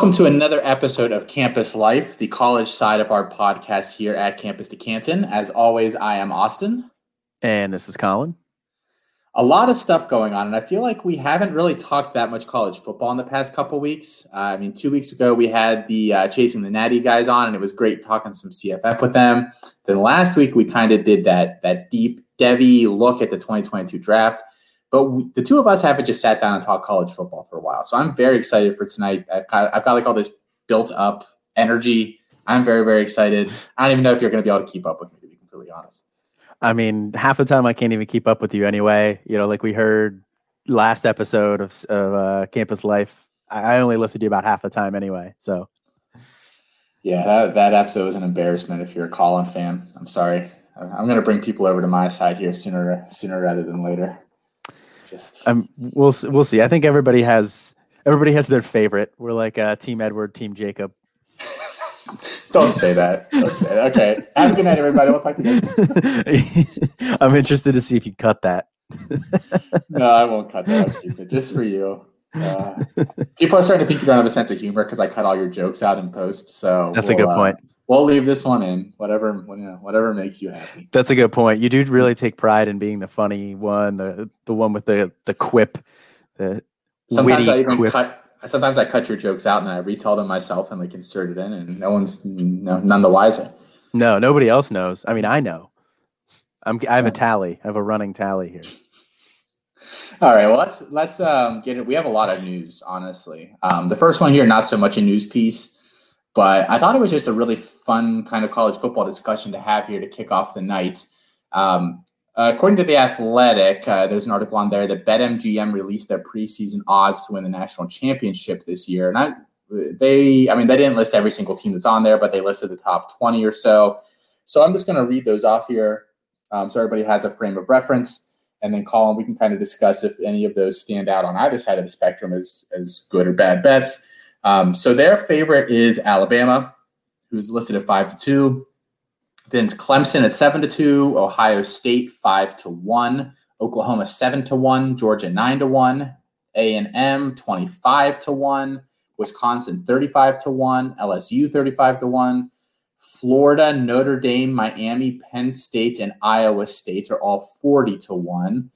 Welcome to another episode of Campus Life, the college side of our podcast here at Campus to Canton. As always, I am Austin. And this is Colin. A lot of stuff going on, and I feel like we haven't really talked that much college football in the past couple weeks. Uh, I mean, two weeks ago we had the uh, Chasing the Natty guys on, and it was great talking some CFF with them. Then last week we kind of did that that deep Devy look at the 2022 draft. But we, the two of us haven't just sat down and talked college football for a while. So I'm very excited for tonight. I've got, I've got like all this built up energy. I'm very, very excited. I don't even know if you're going to be able to keep up with me, to be completely honest. I mean, half the time I can't even keep up with you anyway. You know, like we heard last episode of, of uh, Campus Life. I only listened to you about half the time anyway. So, yeah, that, that episode was an embarrassment if you're a Colin fan. I'm sorry. I'm going to bring people over to my side here sooner sooner rather than later. Just um, we'll we'll see. I think everybody has everybody has their favorite. We're like uh, Team Edward, Team Jacob. Don't say that. Okay. okay. Have a good night, everybody. We'll talk to I'm interested to see if you cut that. no, I won't cut that. I'll keep it just for you. Uh, people are starting to think you don't have a sense of humor because I cut all your jokes out in post. So that's we'll, a good uh, point. We'll leave this one in. Whatever, whatever makes you happy. That's a good point. You do really take pride in being the funny one, the the one with the the quip, the sometimes I even quip. cut. Sometimes I cut your jokes out and I retell them myself and like insert it in, and no one's no, none the wiser. No, nobody else knows. I mean, I know. I'm. I have a tally. I have a running tally here. All right. Well, let's let's um, get it. We have a lot of news, honestly. Um, the first one here, not so much a news piece. But I thought it was just a really fun kind of college football discussion to have here to kick off the night. Um, according to The Athletic, uh, there's an article on there that BetMGM released their preseason odds to win the national championship this year. And I, they, I mean, they didn't list every single team that's on there, but they listed the top 20 or so. So I'm just going to read those off here um, so everybody has a frame of reference. And then, Colin, we can kind of discuss if any of those stand out on either side of the spectrum as, as good or bad bets. Um, so their favorite is Alabama, who's listed at five to two. Then Clemson at seven to two, Ohio State five to one, Oklahoma seven to one, Georgia nine to one, A and M twenty five to one, Wisconsin thirty five to one, LSU thirty five to one, Florida, Notre Dame, Miami, Penn State, and Iowa State are all forty to one.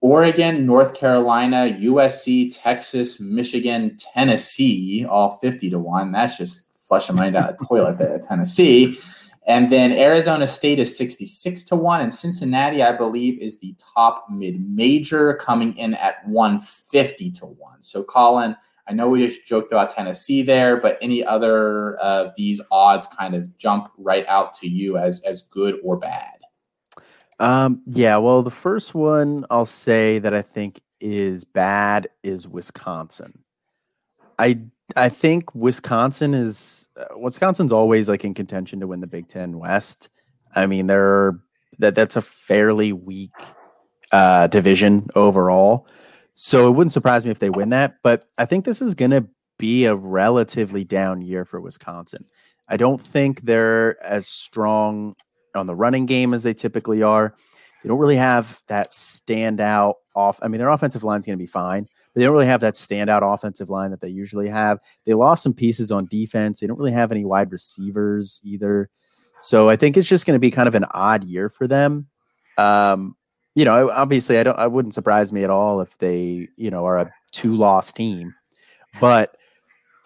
Oregon, North Carolina, USC, Texas, Michigan, Tennessee, all 50 to 1. That's just flushing money down the toilet there, Tennessee. And then Arizona State is 66 to 1. And Cincinnati, I believe, is the top mid major coming in at 150 to 1. So, Colin, I know we just joked about Tennessee there, but any other of uh, these odds kind of jump right out to you as, as good or bad? Um, yeah, well, the first one I'll say that I think is bad is Wisconsin. I I think Wisconsin is uh, Wisconsin's always like in contention to win the Big Ten West. I mean, they're that that's a fairly weak uh, division overall, so it wouldn't surprise me if they win that. But I think this is going to be a relatively down year for Wisconsin. I don't think they're as strong on the running game as they typically are. They don't really have that standout off. I mean, their offensive line is going to be fine, they don't really have that standout offensive line that they usually have. They lost some pieces on defense. They don't really have any wide receivers either. So I think it's just going to be kind of an odd year for them. Um, you know, obviously, I don't. I wouldn't surprise me at all if they, you know, are a two-loss team, but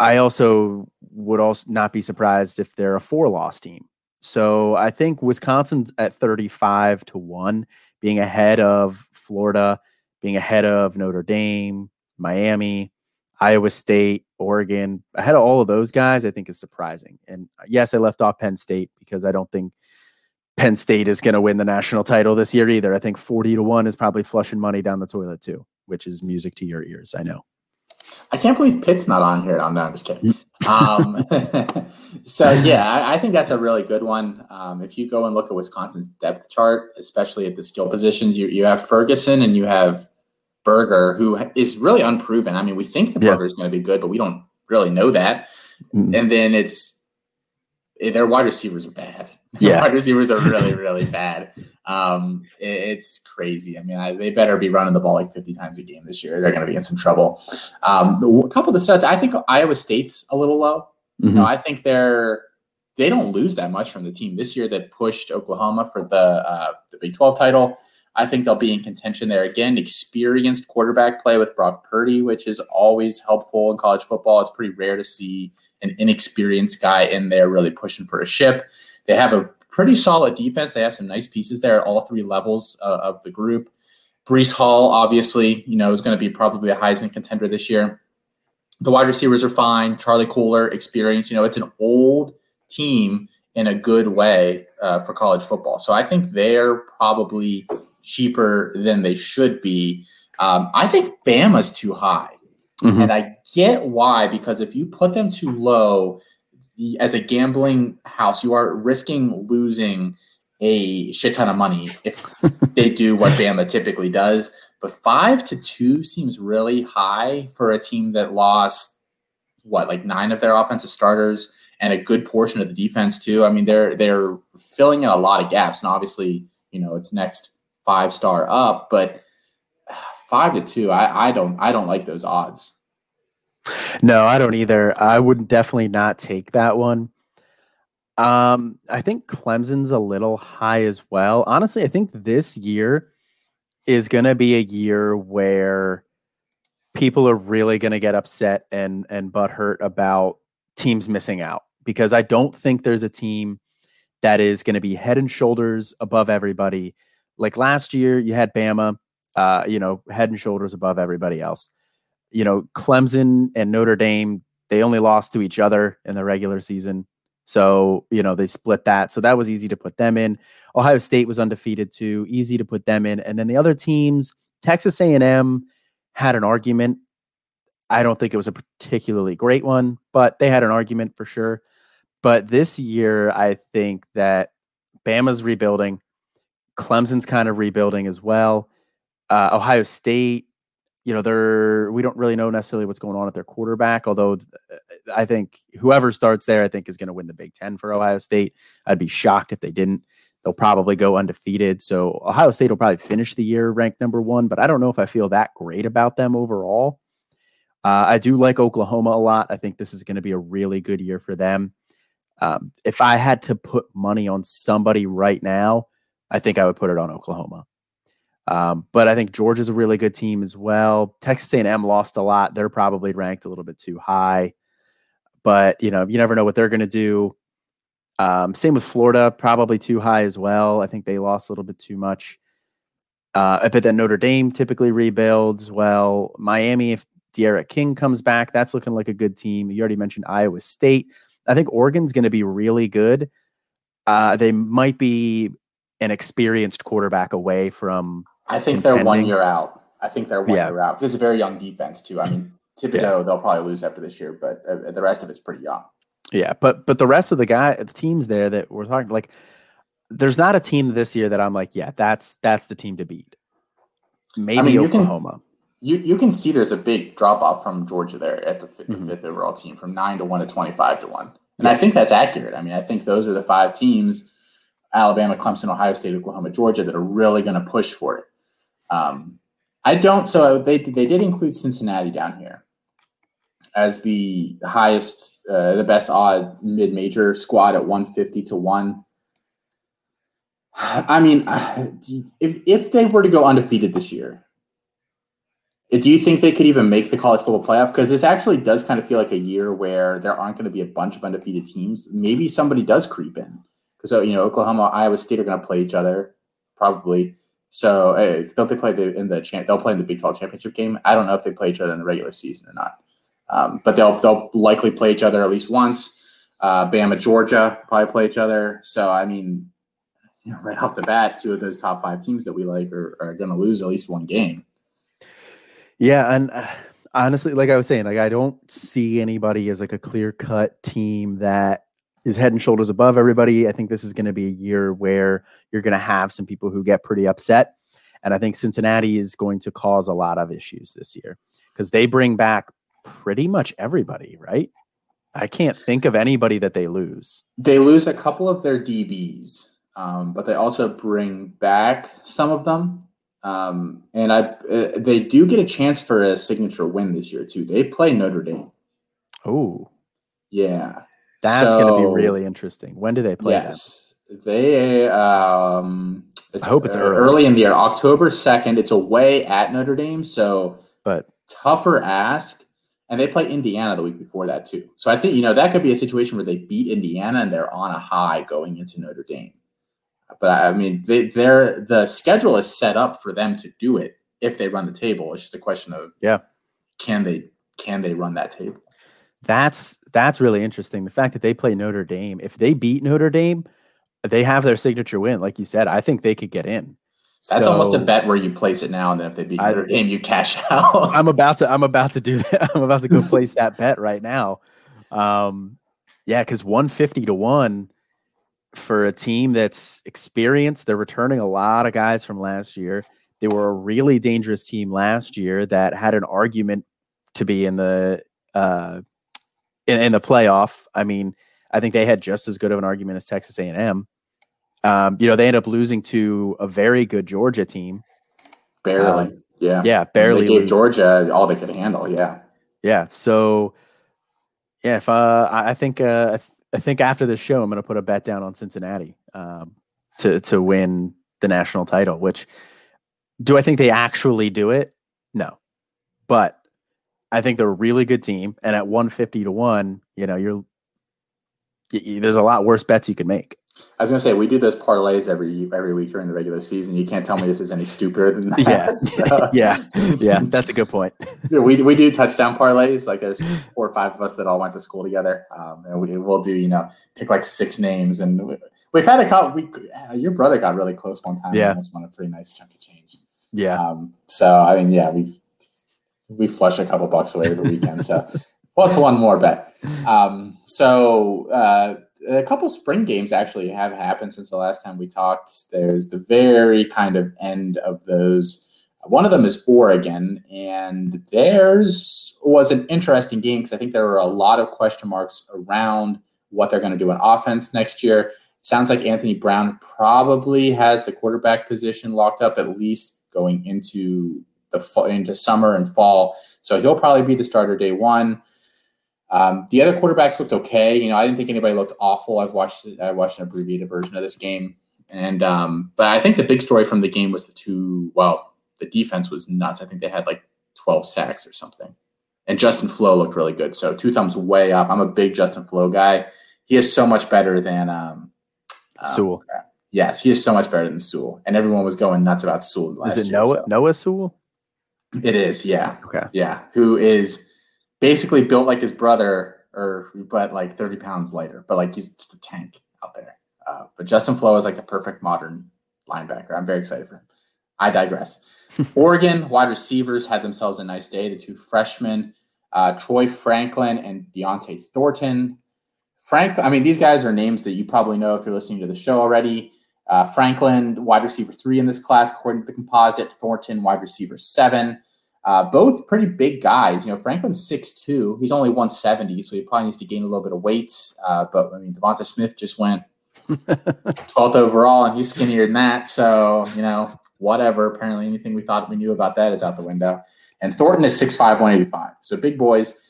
I also would also not be surprised if they're a four-loss team. So I think Wisconsin's at 35 to 1, being ahead of Florida, being ahead of Notre Dame, Miami, Iowa State, Oregon, ahead of all of those guys, I think is surprising. And uh, yes, I left off Penn State because I don't think Penn State is going to win the national title this year either. I think 40 to 1 is probably flushing money down the toilet too, which is music to your ears. I know. I can't believe Pitt's not on here. No, I'm just kidding. Um, so yeah, I, I, think that's a really good one. Um, if you go and look at Wisconsin's depth chart, especially at the skill positions, you you have Ferguson and you have Berger, who is really unproven. I mean, we think the yeah. Berger is going to be good, but we don't really know that. Mm-hmm. And then it's eh, their wide receivers are bad. Yeah, wide receivers are really, really bad. Um, it, it's crazy. I mean, I, they better be running the ball like 50 times a game this year. They're going to be in some trouble. Um, a couple of the stats, I think Iowa State's a little low. Mm-hmm. You know, I think they're they don't lose that much from the team this year that pushed Oklahoma for the uh, the Big 12 title. I think they'll be in contention there again. Experienced quarterback play with Brock Purdy, which is always helpful in college football. It's pretty rare to see an inexperienced guy in there really pushing for a ship. They have a pretty solid defense. They have some nice pieces there at all three levels uh, of the group. Breece Hall, obviously, you know, is going to be probably a Heisman contender this year. The wide receivers are fine. Charlie Kolar, experience. You know, it's an old team in a good way uh, for college football. So I think they're probably cheaper than they should be. Um, I think Bama's too high. Mm-hmm. And I get why, because if you put them too low as a gambling house, you are risking losing a shit ton of money if they do what Bama typically does. But five to two seems really high for a team that lost what, like nine of their offensive starters and a good portion of the defense too. I mean, they're they're filling in a lot of gaps, and obviously, you know, it's next five star up, but five to two, I, I don't I don't like those odds. No, I don't either. I would definitely not take that one. Um, I think Clemson's a little high as well. Honestly, I think this year is going to be a year where people are really going to get upset and and butthurt about teams missing out because I don't think there's a team that is going to be head and shoulders above everybody. Like last year, you had Bama, uh, you know, head and shoulders above everybody else. You know, Clemson and Notre Dame, they only lost to each other in the regular season. So, you know, they split that. So that was easy to put them in. Ohio State was undefeated too, easy to put them in. And then the other teams, Texas A&M had an argument. I don't think it was a particularly great one, but they had an argument for sure. But this year, I think that Bama's rebuilding. Clemson's kind of rebuilding as well. Uh, Ohio State, you know, they're we don't really know necessarily what's going on at their quarterback. Although uh, I think whoever starts there, I think is going to win the Big Ten for Ohio State. I'd be shocked if they didn't. They'll probably go undefeated. So Ohio State will probably finish the year ranked number one, but I don't know if I feel that great about them overall. Uh, I do like Oklahoma a lot. I think this is going to be a really good year for them. Um, if I had to put money on somebody right now, I think I would put it on Oklahoma. Um, but I think Georgia's a really good team as well. Texas A&M lost a lot; they're probably ranked a little bit too high. But you know, you never know what they're going to do. Um, same with Florida, probably too high as well. I think they lost a little bit too much. Uh, but then Notre Dame typically rebuilds well. Miami, if D'Eriq King comes back, that's looking like a good team. You already mentioned Iowa State. I think Oregon's going to be really good. Uh, they might be an experienced quarterback away from. I think contending. they're one year out. I think they're one yeah. year out. It's a very young defense too. I mean, Thibodeaux yeah. they'll probably lose after this year, but uh, the rest of it's pretty young. Yeah, but but the rest of the guy, the teams there that we're talking like, there's not a team this year that I'm like, yeah, that's that's the team to beat. Maybe I mean, Oklahoma. Can, you you can see there's a big drop off from Georgia there at the, fifth, mm-hmm. the fifth overall team from nine to one to twenty five to one, and yeah. I think that's accurate. I mean, I think those are the five teams: Alabama, Clemson, Ohio State, Oklahoma, Georgia that are really going to push for it. Um, I don't. So they they did include Cincinnati down here as the highest, uh, the best odd mid major squad at one fifty to one. I mean, if if they were to go undefeated this year, do you think they could even make the college football playoff? Because this actually does kind of feel like a year where there aren't going to be a bunch of undefeated teams. Maybe somebody does creep in because you know Oklahoma, Iowa State are going to play each other probably. So hey, don't they play the, in the champ? They'll play in the Big Twelve championship game. I don't know if they play each other in the regular season or not, um, but they'll they'll likely play each other at least once. Uh, Bama, Georgia probably play each other. So I mean, you know, right off the bat, two of those top five teams that we like are, are going to lose at least one game. Yeah, and uh, honestly, like I was saying, like I don't see anybody as like a clear cut team that is head and shoulders above everybody. I think this is going to be a year where you're going to have some people who get pretty upset, and I think Cincinnati is going to cause a lot of issues this year because they bring back pretty much everybody, right? I can't think of anybody that they lose. They lose a couple of their DBs, um, but they also bring back some of them. Um, and I, uh, they do get a chance for a signature win this year too. They play Notre Dame. Oh, yeah, that's going to be really interesting. When do they play that? yes, they. Um, it's I hope it's uh, early. early in the year, October second. It's away at Notre Dame, so But tougher ask. And they play Indiana the week before that too. So I think you know that could be a situation where they beat Indiana and they're on a high going into Notre Dame. But I mean, they, they're the schedule is set up for them to do it if they run the table. It's just a question of Yeah. can they can they run that table? That's that's really interesting. The fact that they play Notre Dame. If they beat Notre Dame, they have their signature win. Like you said, I think they could get in. That's almost a bet where you place it now, and then if they beat I- Notre Dame, you cash out. I'm about to I'm about to do that. I'm about to go place that bet right now. Um yeah, because 150 to 1 for a team that's experienced, they're returning a lot of guys from last year. They were a really dangerous team last year that had an argument to be in the uh in, in the playoff. I mean, I think they had just as good of an argument as Texas A&M. Um, you know, they end up losing to a very good Georgia team. barely, Um, yeah, Yeah, barely They gave losing. Georgia all they could handle. Yeah, Yeah. So, yeah, if uh, I I think uh, I, th- I think after this show, I'm going to put a bet down on Cincinnati um, to to win the national title. Which do I think they actually do it? No, but I think they're a really good team, and at 150 to one, you know, you're y- y- there's a lot worse bets you could make. I was gonna say we do those parlays every every week during the regular season. You can't tell me this is any stupider than that. Yeah. So, Yeah, yeah, that's a good point. we we do touchdown parlays. Like there's four or five of us that all went to school together, um, and we will do you know pick like six names, and we, we've had a couple. We uh, your brother got really close one time. Yeah. and that's won a pretty nice chunk of change. Yeah, Um, so I mean, yeah, we've we flush a couple bucks away the weekend. So what's one more bet? Um, so uh, a couple spring games actually have happened since the last time we talked. There's the very kind of end of those. One of them is Oregon, and theirs was an interesting game because I think there were a lot of question marks around what they're going to do on offense next year. Sounds like Anthony Brown probably has the quarterback position locked up at least going into the into summer and fall. So he'll probably be the starter day one. Um, the other quarterbacks looked okay. You know, I didn't think anybody looked awful. I've watched I watched an abbreviated version of this game, and um, but I think the big story from the game was the two. Well, the defense was nuts. I think they had like twelve sacks or something, and Justin Flowe looked really good. So two thumbs way up. I'm a big Justin Flowe guy. He is so much better than um, um, Sewell. Yes, he is so much better than Sewell, and everyone was going nuts about Sewell. Last is it year, Noah so- Noah Sewell? It is, yeah. Okay. Yeah, who is basically built like his brother, or but like 30 pounds lighter, but like he's just a tank out there. Uh, but Justin Flowe is like the perfect modern linebacker. I'm very excited for him. I digress. Oregon wide receivers had themselves a nice day. The two freshmen, uh, Troy Franklin and Dont'e Thornton. Frank, I mean, these guys are names that you probably know if you're listening to the show already. Uh, Franklin, wide receiver three in this class, according to the composite. Thornton, wide receiver seven. Uh, both pretty big guys. You know, Franklin's 6'2. He's only 170, so he probably needs to gain a little bit of weight. Uh, but I mean, Devonta Smith just went 12th overall, and he's skinnier than that. So, you know, whatever. Apparently, anything we thought we knew about that is out the window. And Thornton is 6'5, 185. So big boys.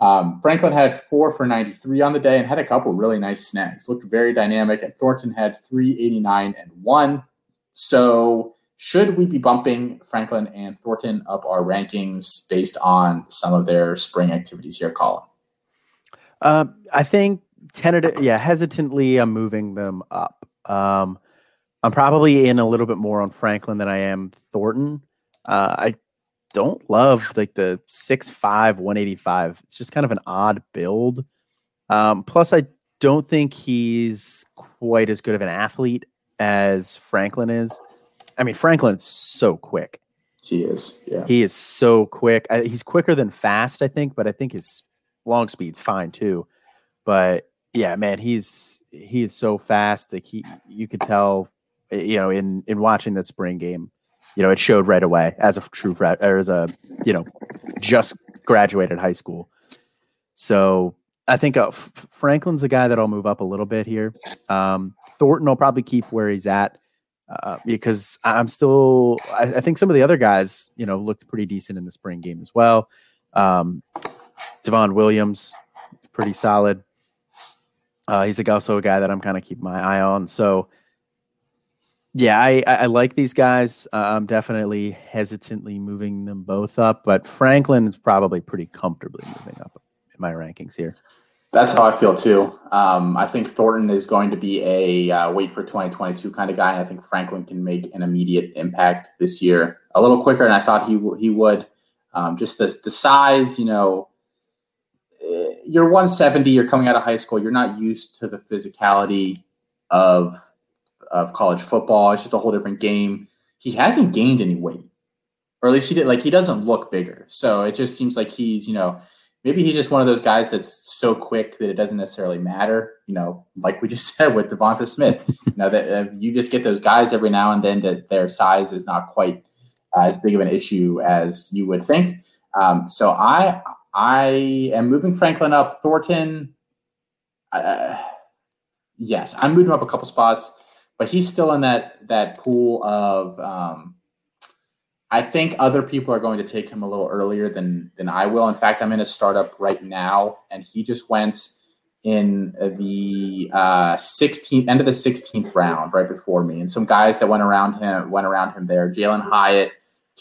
Um, Franklin had four for 93 on the day and had a couple really nice snags. Looked very dynamic. And Thornton had 389 and one. So should we be bumping Franklin and Thornton up our rankings based on some of their spring activities here, Colin? Uh, I think tentative, yeah, hesitantly, I'm moving them up. Um, I'm probably in a little bit more on Franklin than I am Thornton. Uh, I don't love like the 6'5, 185. It's just kind of an odd build. Um, plus, I don't think he's quite as good of an athlete as Franklin is. I mean, Franklin's so quick. He is, yeah. He is so quick. I, he's quicker than fast, I think, but I think his long speed's fine too. But yeah, man, he's he is so fast. Like he, you could tell, uh, you know, in in watching that spring game, you know, it showed right away as a true frat or as a you know just graduated high school. So I think uh, F- Franklin's a guy that I'll move up a little bit here. Um, Thornton will probably keep where he's at uh, because I'm still. I, I, think some of the other guys, you know, looked pretty decent in the spring game as well. Um, Devon Williams, pretty solid. Uh, he's also a guy that I'm kind of keeping my eye on. So, yeah, I, I like these guys. Uh, I'm definitely hesitantly moving them both up, but Franklin is probably pretty comfortably moving up in my rankings here. That's how I feel too. Um, I think Thornton is going to be a uh, wait for 2022 kind of guy, and I think Franklin can make an immediate impact this year a little quicker than I thought he w- he would. Um, just the the size, you know, eh, you're 170. You're coming out of high school. You're not used to the physicality of of college football. It's just a whole different game. He hasn't gained any weight, or at least he did. Like he doesn't look bigger. So it just seems like he's you know maybe he's just one of those guys that's so quick that it doesn't necessarily matter. You know, like we just said with Devonta Smith, you know that uh, you just get those guys every now and then that their size is not quite as big of an issue as you would think. Um, so I I am moving Franklin up. Thornton, uh, yes, I'm moving him up a couple spots, but he's still in that that pool of. Um, I think other people are going to take him a little earlier than than I will. In fact, I'm in a startup right now, and he just went in the uh, 16th end of the 16th round, right before me. And some guys that went around him went around him there: Jalin Hyatt,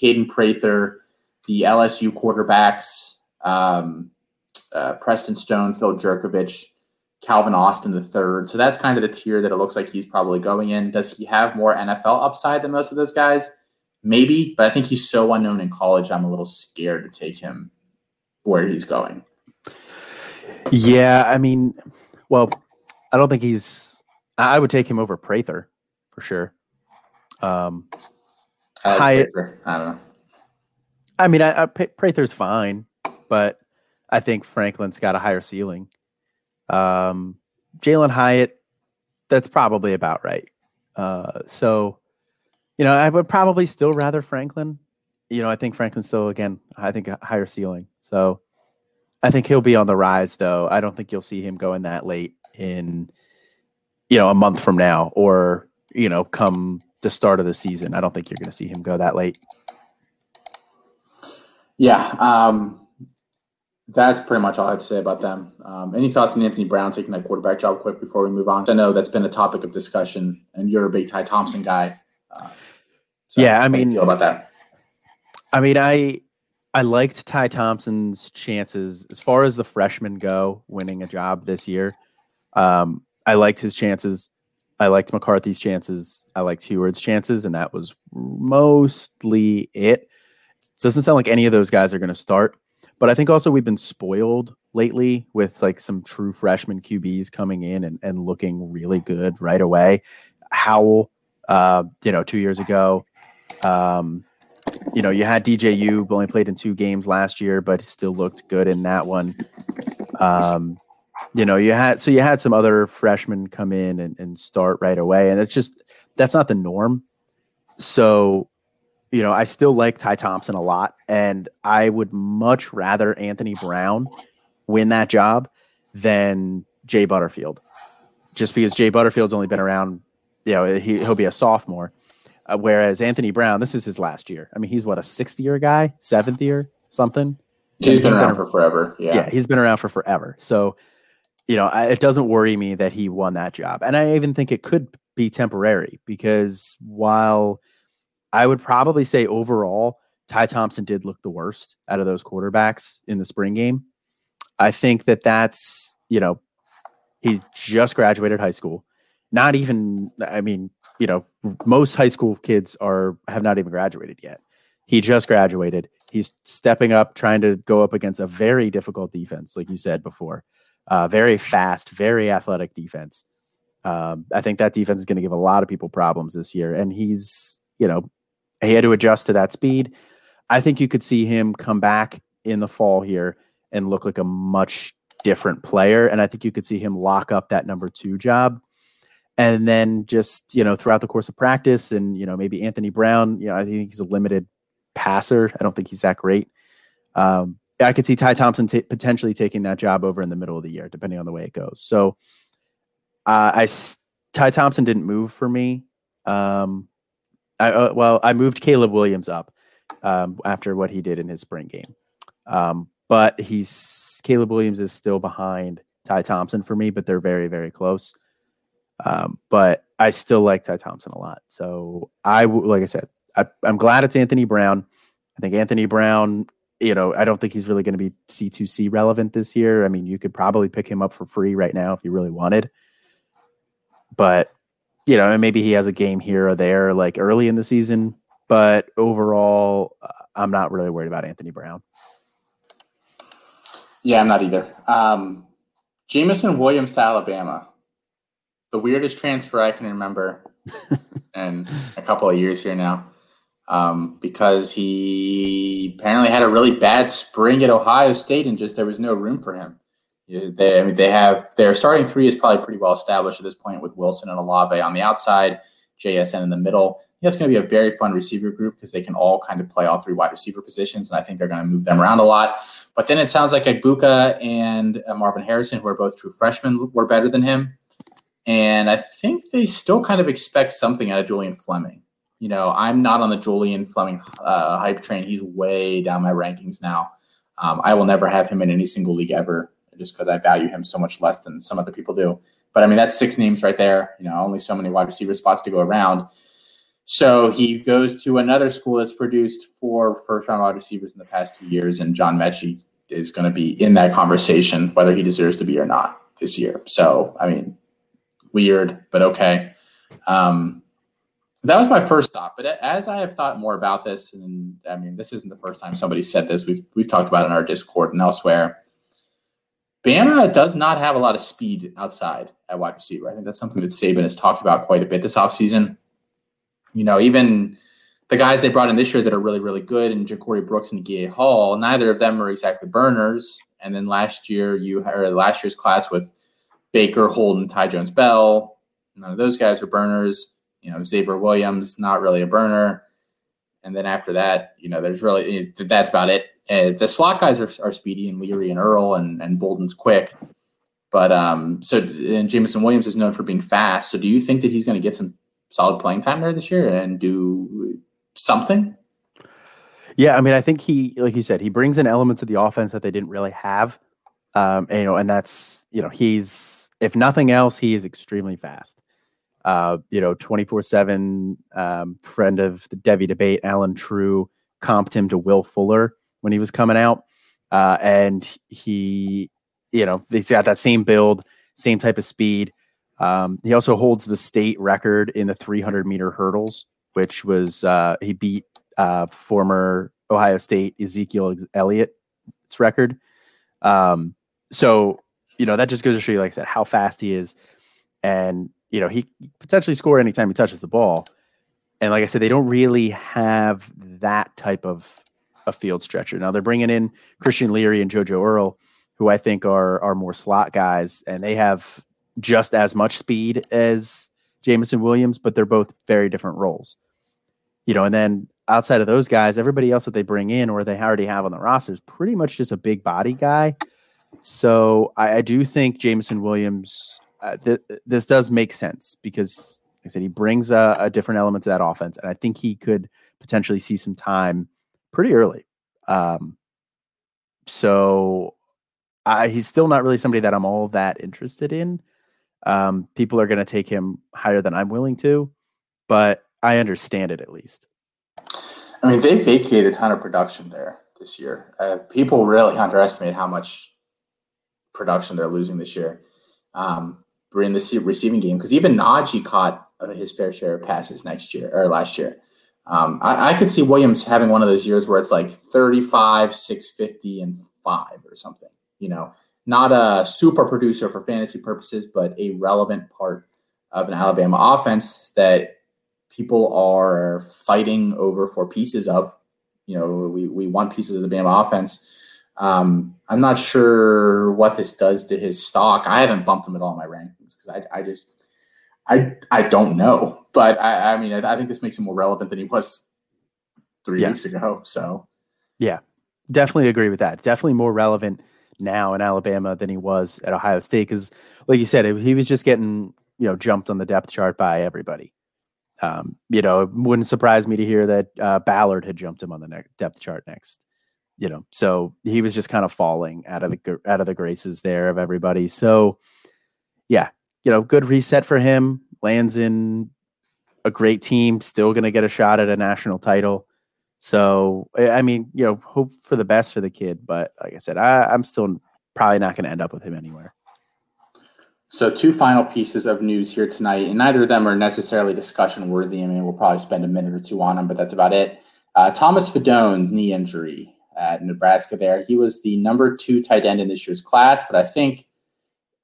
Kaden Prather, the LSU quarterbacks, um, uh, Preston Stone, Phil Jurkovec, Calvin Austin the third. So that's kind of the tier that it looks like he's probably going in. Does he have more NFL upside than most of those guys? Maybe, but I think he's so unknown in college. I'm a little scared to take him where he's going. Yeah, I mean, well, I don't think he's. I would take him over Prather for sure. Um, I, like Hyatt, I don't know. I mean, I, I, Prather's fine, but I think Franklin's got a higher ceiling. Um, Jalin Hyatt, that's probably about right. Uh, so you know, I would probably still rather Franklin. You know, I think Franklin's still again, I think a higher ceiling. So I think he'll be on the rise though. I don't think you'll see him going that late in you know, a month from now or, you know, come the start of the season. I don't think you're going to see him go that late. Yeah, um, that's pretty much all I have to say about them. Um, any thoughts on Anthony Brown taking that quarterback job quick before we move on? I know that's been a topic of discussion, and you're a big Ty Thompson guy. Uh, so yeah, I mean, feel about that. I mean, I I liked Ty Thompson's chances as far as the freshmen go, winning a job this year. Um, I liked his chances. I liked McCarthy's chances. I liked Huard's chances, and that was mostly it. it doesn't sound like any of those guys are going to start, but I think also we've been spoiled lately with like some true freshman QBs coming in and, and looking really good right away. Howell, uh, you know, two years ago, um, you know, you had DJU only played in two games last year, but still looked good in that one. Um, you know, you had so you had some other freshmen come in and, and start right away, and it's just that's not the norm. So, you know, I still like Ty Thompson a lot, and I would much rather Anthony Brown win that job than Jay Butterfield, just because Jay Butterfield's only been around. You know, he, he'll be a sophomore uh, whereas Anthony Brown, this is his last year. I mean, he's what a sixth year guy, seventh year, something. He's, he's been, around for forever. Yeah. Yeah, he's been around for forever. So, you know, I, it doesn't worry me that he won that job, and I even think it could be temporary because while I would probably say overall, Ty Thompson did look the worst out of those quarterbacks in the spring game. I think that that's you know he just graduated high school. Not even, I mean, you know, most high school kids are have not even graduated yet. He just graduated. He's stepping up, trying to go up against a very difficult defense, like you said before. Uh, very fast, very athletic defense. Um, I think that defense is going to give a lot of people problems this year, and he's, you know, he had to adjust to that speed. I think you could see him come back in the fall here and look like a much different player, and I think you could see him lock up that number two job and then just you know throughout the course of practice and you know maybe Anthony Brown you know I think he's a limited passer I don't think he's that great um, I could see Ty Thompson t- potentially taking that job over in the middle of the year, depending on the way it goes. So, uh, I Ty Thompson didn't move for me. Um, I uh, well, I moved Caleb Williams up um, after what he did in his spring game, um, but he's Caleb Williams is still behind Ty Thompson for me, but they're very very close. Um, but I still like Ty Thompson a lot. So I like I said, I, I'm glad it's Anthony Brown. I think Anthony Brown you know, I don't think he's really going to be C2C relevant this year. I mean, you could probably pick him up for free right now if you really wanted. But, you know, maybe he has a game here or there like early in the season. But overall, uh, I'm not really worried about Anthony Brown. Yeah, I'm not either. Um, Jameson Williams to Alabama. The weirdest transfer I can remember in a couple of years here now um, because he apparently had a really bad spring at Ohio State and just there was no room for him. They, I mean, they have their starting three is probably pretty well established at this point with Wilson and Olave on the outside, JSN in the middle. That's going to be a very fun receiver group because they can all kind of play all three wide receiver positions, and I think they're going to move them around a lot. But then it sounds like Egbuka and uh, Marvin Harrison, who are both true freshmen, were better than him. And I think they still kind of expect something out of Julian Fleming you know, I'm not on the Julian Fleming uh, hype train. He's way down my rankings now. Um, I will never have him in any single league ever, just because I value him so much less than some other people do. But I mean, that's six names right there. You know, only so many wide receiver spots to go around. So he goes to another school that's produced four first round wide receivers in the past two years, and John Metchie is going to be in that conversation, whether he deserves to be or not this year. So, I mean, weird, but okay. Um, that was my first thought. But as I have thought more about this, and I mean, this isn't the first time somebody said this. We've we've talked about it in our Discord and elsewhere. Bama does not have a lot of speed outside at wide receiver. I think that's something that Saban has talked about quite a bit this offseason. You know, even the guys they brought in this year that are really, really good, and JaCorey Brooks and G.A. Hall, neither of them are exactly burners. And then last year, you or last year's class with Baker, Holden, Thaiu Jones-Bell, none of those guys are burners you know, Xavier Williams, not really a burner. And then after that, you know, there's really that's about it. Uh, the slot guys are, are speedy and Leary and Earle and, and Bolden's quick. But um, so and Jameson Williams is known for being fast. So do you think that he's going to get some solid playing time there this year and do something? Yeah, I mean, I think he, like you said, he brings in elements of the offense that they didn't really have. Um, and, you know, and that's you know, he's if nothing else, he is extremely fast uh, you know, 24 um, 7 friend of the Devy debate, Allen Trieu, comped him to Will Fuller when he was coming out. Uh, and he, you know, he's got that same build, same type of speed. Um, he also holds the state record in the 300 meter hurdles, which was uh, he beat uh, former Ohio State Ezekiel Elliott's record. Um, so you know that just goes to show you, like I said, how fast he is, and you know, he potentially score anytime he touches the ball. And like I said, they don't really have that type of a field stretcher. Now they're bringing in Christian Leary and JoJo Earle, who I think are are more slot guys, and they have just as much speed as Jameson Williams, but they're both very different roles. You know, and then outside of those guys, everybody else that they bring in or they already have on the roster is pretty much just a big body guy. So I, I do think Jameson Williams uh, th- this does make sense because, like I said, he brings a, a, different element to that offense, and I think he could potentially see some time pretty early. Um, so he's still not really somebody that I'm all that interested in. Um, people are going to take him higher than I'm willing to, but I understand it at least. I mean, they vacated a ton of production there this year. Uh, people really underestimate how much production they're losing this year. Um, in the receiving game because even Najee caught uh, his fair share of passes next year or last year. Um, I, I, could see Williams having one of those years where it's like 35, 650, and five or something. You know, not a super producer for fantasy purposes, but a relevant part of an Alabama offense that people are fighting over for pieces of. You know, we, we want pieces of the Bama offense. Um, I'm not sure what this does to his stock. I haven't bumped him at all in my rankings because I, I just I I don't know. But I, I mean I, I, think this makes him more relevant than he was three yes. weeks ago. So yeah. definitely agree with that. Definitely more relevant now in Alabama than he was at Ohio State because, like you said, he was just getting you know jumped on the depth chart by everybody. Um, you know, it wouldn't surprise me to hear that uh, Ballard had jumped him on the ne- depth chart next. You know, so he was just kind of falling out of the out of the graces there of everybody. So, yeah, you know, good reset for him. Lands in a great team, still going to get a shot at a national title. So, I mean, you know, hope for the best for the kid. But like I said, I, I'm still probably not going to end up with him anywhere. So, two final pieces of news here tonight, and neither of them are necessarily discussion worthy. I mean, we'll probably spend a minute or two on them, but that's about it. Uh, Thomas Fidone, knee injury at Nebraska there. He was the number two tight end in this year's class, but I think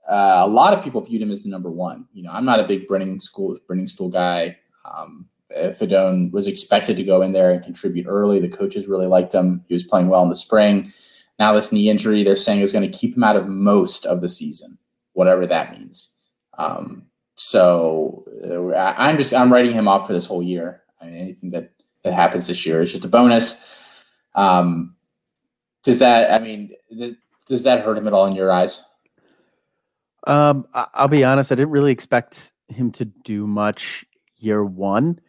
uh, a lot of people viewed him as the number one. You know, I'm not a big Brennan School Briningstool guy. Um, Fidone was expected to go in there and contribute early. The coaches really liked him. He was playing well in the spring. Now this knee injury, they're saying is going to keep him out of most of the season, whatever that means. Um, so uh, I, am just I'm writing him off for this whole year. I mean, anything that that happens this year is just a bonus. Um, does that? I mean, does, does that hurt him at all in your eyes? Um, I'll be honest. I didn't really expect him to do much year one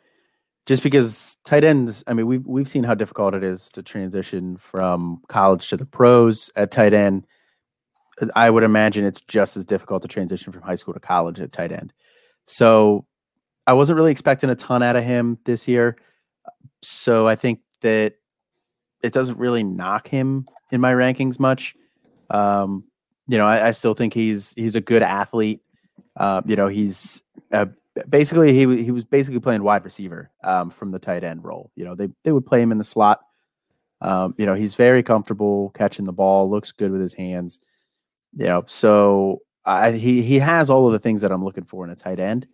just because tight ends, I mean, we've we've seen how difficult it is to transition from college to the pros at tight end. I would imagine it's just as difficult to transition from high school to college at tight end. So I wasn't really expecting a ton out of him this year. So I think that it doesn't really knock him in my rankings much. Um, you know, I, I, still think he's he's a good athlete. Uh, you know, he's a basically he he was basically playing wide receiver um, from the tight end role. You know, they they would play him in the slot. Um, you know, he's very comfortable catching the ball, looks good with his hands. You know, so I, he he has all of the things that I'm looking for in a tight end.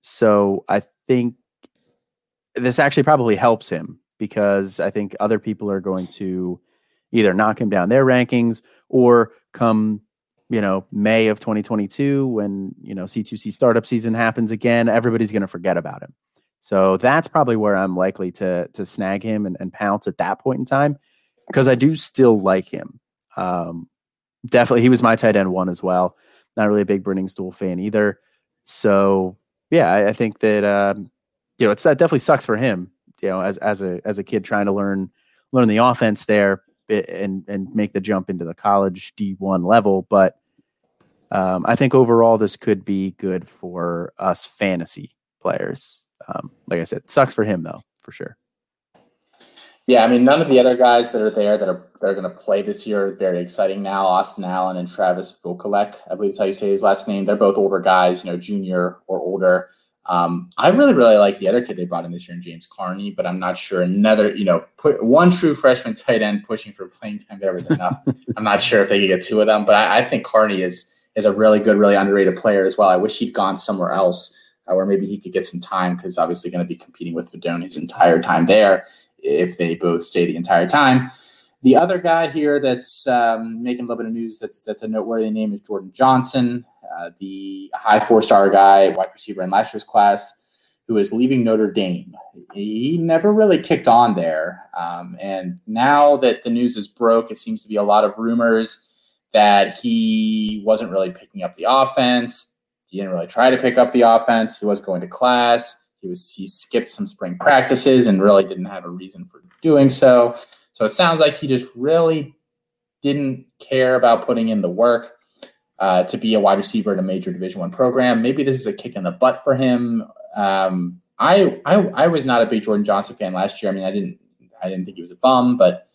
So I think this actually probably helps him because I think other people are going to either knock him down their rankings or come you know, May of 2022, when, you know, C2C startup season happens again, everybody's going to forget about him. So that's probably where I'm likely to to snag him and, and pounce at that point in time because I do still like him. Um, definitely, he was my tight end one as well. Not really a big Briningstool fan either. So yeah, I, I think that um, you know it's that definitely sucks for him. You know, as as a as a kid trying to learn learn the offense there and and make the jump into the college D1 level. But um, I think overall this could be good for us fantasy players. Um, like I said, sucks for him though, for sure. Yeah, I mean, none of the other guys that are there that are that are going to play this year is very exciting now. Austin Allen and Travis Vokolek, I believe is how you say his last name. They're both older guys, you know, junior or older. Um, I really, really like the other kid they brought in this year, in James Carnie, but I'm not sure another, you know, put one true freshman tight end pushing for playing time there was enough. I'm not sure if they could get two of them, but I, I, think Carnie is is a really good, really underrated player as well. I wish he'd gone somewhere else uh, where maybe he could get some time because obviously going to be competing with Fidone his entire time there if they both stay the entire time. The other guy here that's um, making a little bit of news that's that's a noteworthy name is Jordan Johnson, uh, the high four star guy, wide receiver in last year's class, who is leaving Notre Dame. He never really kicked on there, um, and now that the news is broke, it seems to be a lot of rumors that he wasn't really picking up the offense. He didn't really try to pick up the offense. He was going to class. He was he skipped some spring practices and really didn't have a reason for doing so. So it sounds like he just really didn't care about putting in the work uh, to be a wide receiver in a major Division One program. Maybe this is a kick in the butt for him. Um, I, I I was not a big Jordan Johnson fan last year. I mean, I didn't I didn't think he was a bum, but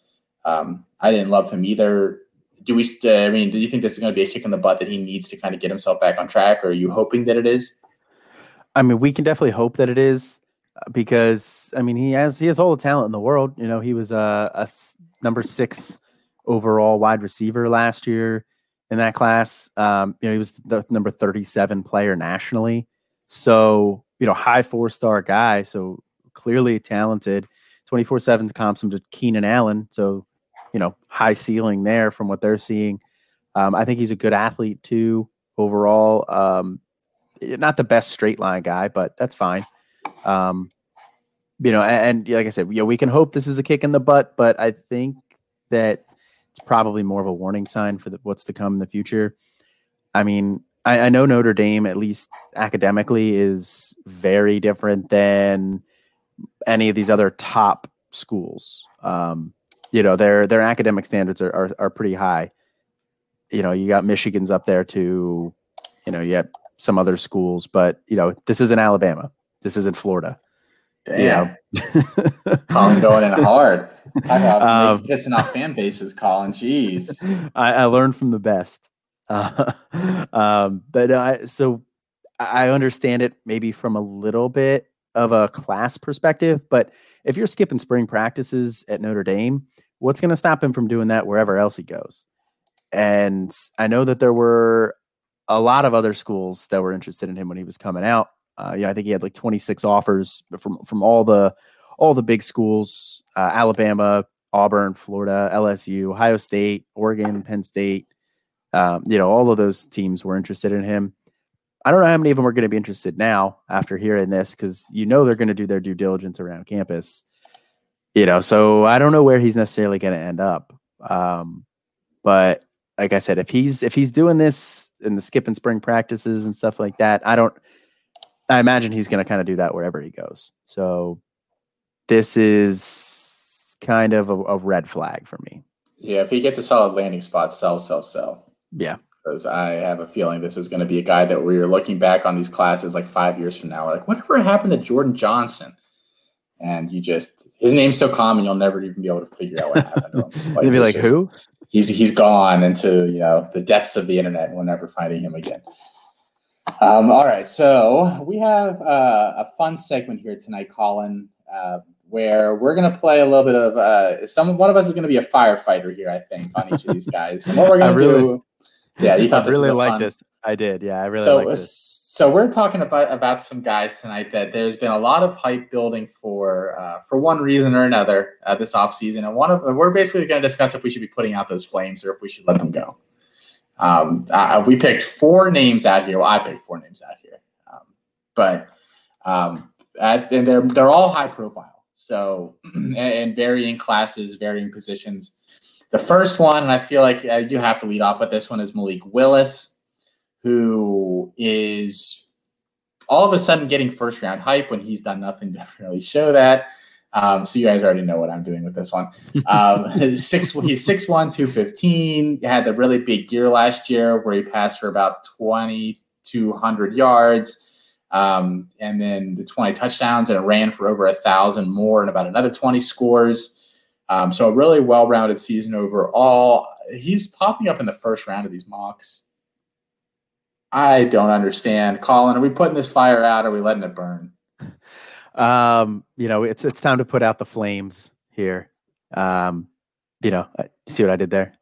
um, I didn't love him either. Do we? Uh, I mean, do you think this is going to be a kick in the butt that he needs to kind of get himself back on track? Or are you hoping that it is? I mean, we can definitely hope that it is because I mean he has he has all the talent in the world. You know, he was a, a number six overall wide receiver last year in that class. Um, you know, he was the number thirty seven player nationally. So you know, high four star guy. So clearly talented. Twenty four seven comps him to Keenan Allen. So you know, high ceiling there from what they're seeing. Um, I think he's a good athlete too overall. Um, not the best straight line guy, but that's fine. Um, you know, and, and, like I said, you know, we can hope this is a kick in the butt, but I think that it's probably more of a warning sign for the, what's to come in the future. I mean, I, I know Notre Dame, at least academically, is very different than any of these other top schools. Um, you know, their their academic standards are, are, are pretty high. You know, you got Michigan's up there too. You know, you have some other schools, but you know, this isn't Alabama. This isn't Florida. Damn. You know? Colin going in hard. Talk about um, pissing off fan bases, Colin. Jeez. I, I learned from the best. Uh, um, but uh, so I understand it maybe from a little bit of a class perspective, but if you're skipping spring practices at Notre Dame, what's going to stop him from doing that wherever else he goes? And I know that there were a lot of other schools that were interested in him when he was coming out. Uh, yeah, I think he had like 26 offers from from all the all the big schools: uh, Alabama, Auburn, Florida, LSU, Ohio State, Oregon, Penn State. Um, you know, all of those teams were interested in him. I don't know how many of them are going to be interested now after hearing this because you know they're going to do their due diligence around campus. You know, so I don't know where he's necessarily going to end up. Um, but like I said, if he's if he's doing this in the skip and spring practices and stuff like that, I don't. I imagine he's going to kind of do that wherever he goes. So this is kind of a, a red flag for me. Yeah, if he gets a solid landing spot, sell, sell, sell. Yeah, because I have a feeling this is going to be a guy that we're looking back on these classes like five years from now. We're like, whatever happened to Jordan Johnson? And you just his name's so common you'll never even be able to figure out what happened to him. Like, You'd be like, just, who? He's he's gone into you know the depths of the internet. And we're never finding him again. Um, all right, so we have uh, a fun segment here tonight, Colin, uh, where we're going to play a little bit of uh, some. One of us is going to be a firefighter here, I think, on each of these guys. And what we're going to really, do yeah, you thought I really like this. I did. Yeah, I really so, like this. So we're talking about about some guys tonight that there's been a lot of hype building for uh, for one reason or another uh, this offseason. and one of we're basically going to discuss if we should be putting out those flames or if we should let them go. Um, uh, we picked four names out here. Well, I picked four names out here, um, but um, at, and they're they're all high profile. So and varying classes, varying positions. The first one, and I feel like I do have to lead off with this one, is Malik Willis, who is all of a sudden getting first round hype when he's done nothing to really show that. Um, so you guys already know what I'm doing with this one. Um, six, he's 6'1", 215. Had the really big year last year where he passed for about 2,200 yards. Um, and then the 20 touchdowns and ran for over a thousand more and about another 20 scores. Um, so a really well-rounded season overall. He's popping up in the first round of these mocks. I don't understand. Colin, are we putting this fire out? Or are we letting it burn? Um, you know, it's it's time to put out the flames here. Um, you know, see what I did there?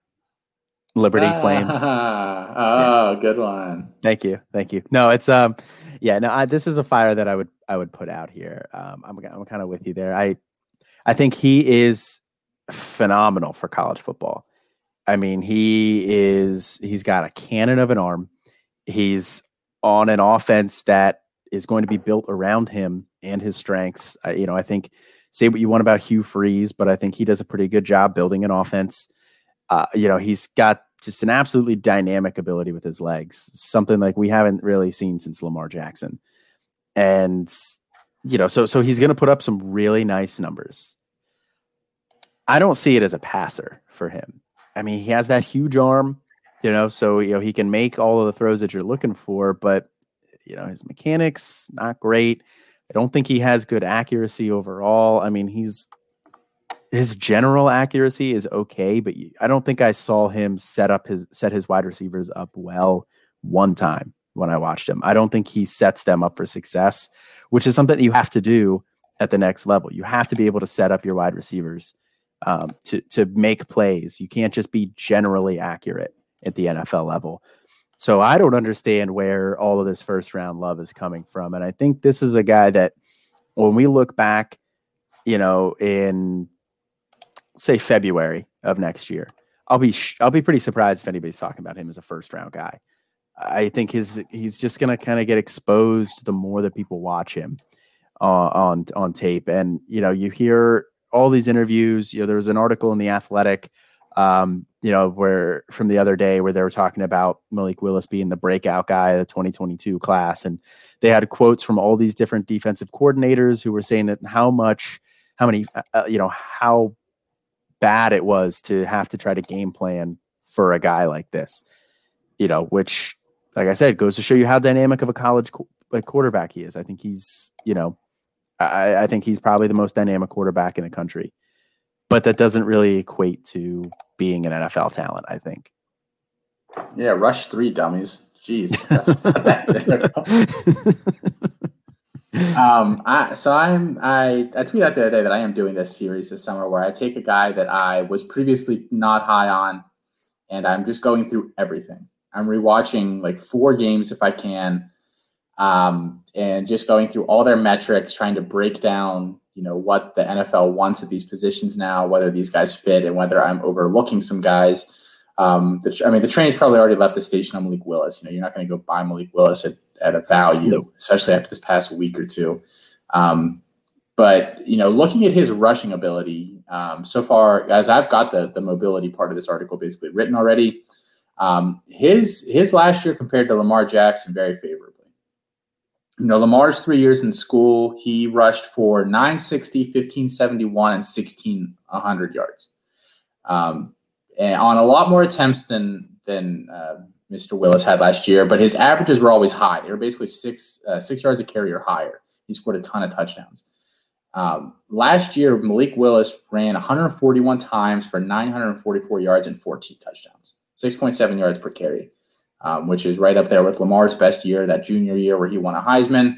Liberty ah, Flames. Oh, yeah. good one. Thank you, thank you. No, it's um, yeah, no, I, this is a fire that I would I would put out here. Um, I'm I'm kind of with you there. I I think he is phenomenal for college football. I mean, he is he's got a cannon of an arm. He's on an offense that is going to be built around him and his strengths. I, you know, I think say what you want about Hugh Freeze, but I think he does a pretty good job building an offense. Uh, you know, he's got just an absolutely dynamic ability with his legs, something like we haven't really seen since Lamar Jackson. And you know, so so he's going to put up some really nice numbers. I don't see it as a passer for him. I mean, he has that huge arm, you know, so you know he can make all of the throws that you're looking for, but you know his mechanics not great. I don't think he has good accuracy overall. I mean, he's his general accuracy is okay, but I don't think I saw him set up his set his wide receivers up well one time when I watched him. I don't think he sets them up for success, which is something you have to do at the next level. You have to be able to set up your wide receivers um, to to make plays. You can't just be generally accurate at the NFL level. So I don't understand where all of this first round love is coming from, and I think this is a guy that when we look back, you know, in say February of next year, I'll be sh- I'll be pretty surprised if anybody's talking about him as a first round guy. I think his he's just gonna kind of get exposed the more that people watch him uh, on on tape, and you know you hear all these interviews. You know, there was an article in the Athletic Um, you know, where from the other day where they were talking about Malik Willis being the breakout guy of the 2022 class. And they had quotes from all these different defensive coordinators who were saying that how much, how many, uh, uh you know, how bad it was to have to try to game plan for a guy like this, you know, which, like I said, goes to show you how dynamic of a college like quarterback he is. I think he's, you know, I, I think he's probably the most dynamic quarterback in the country but that doesn't really equate to being an NFL talent, I think. Yeah, rush three dummies. Jeez. um, I, so I'm I I tweeted out the other day that I am doing this series this summer where I take a guy that I was previously not high on, and I'm just going through everything. I'm rewatching like four games if I can, um, and just going through all their metrics, trying to break down you know what the NFL wants at these positions now, whether these guys fit, and whether I'm overlooking some guys. Um, the, I mean, the train's probably already left the station on Malik Willis. You know, you're not going to go buy Malik Willis at, at a value, especially after this past week or two. Um, but you know, looking at his rushing ability um, so far, as I've got the the mobility part of this article basically written already, um, his his last year compared to Lamar Jackson very favorable you know, Lamar's three years in school, he rushed for 960, 1571, and 1600 yards. Um, and on a lot more attempts than than uh, Mr. Willis had last year, but his averages were always high. They were basically six uh, six yards a carry or higher. He scored a ton of touchdowns. Um, last year, Malik Willis ran 141 times for 944 yards and 14 touchdowns, 6.7 yards per carry um, which is right up there with Lamar's best year, that junior year where he won a Heisman.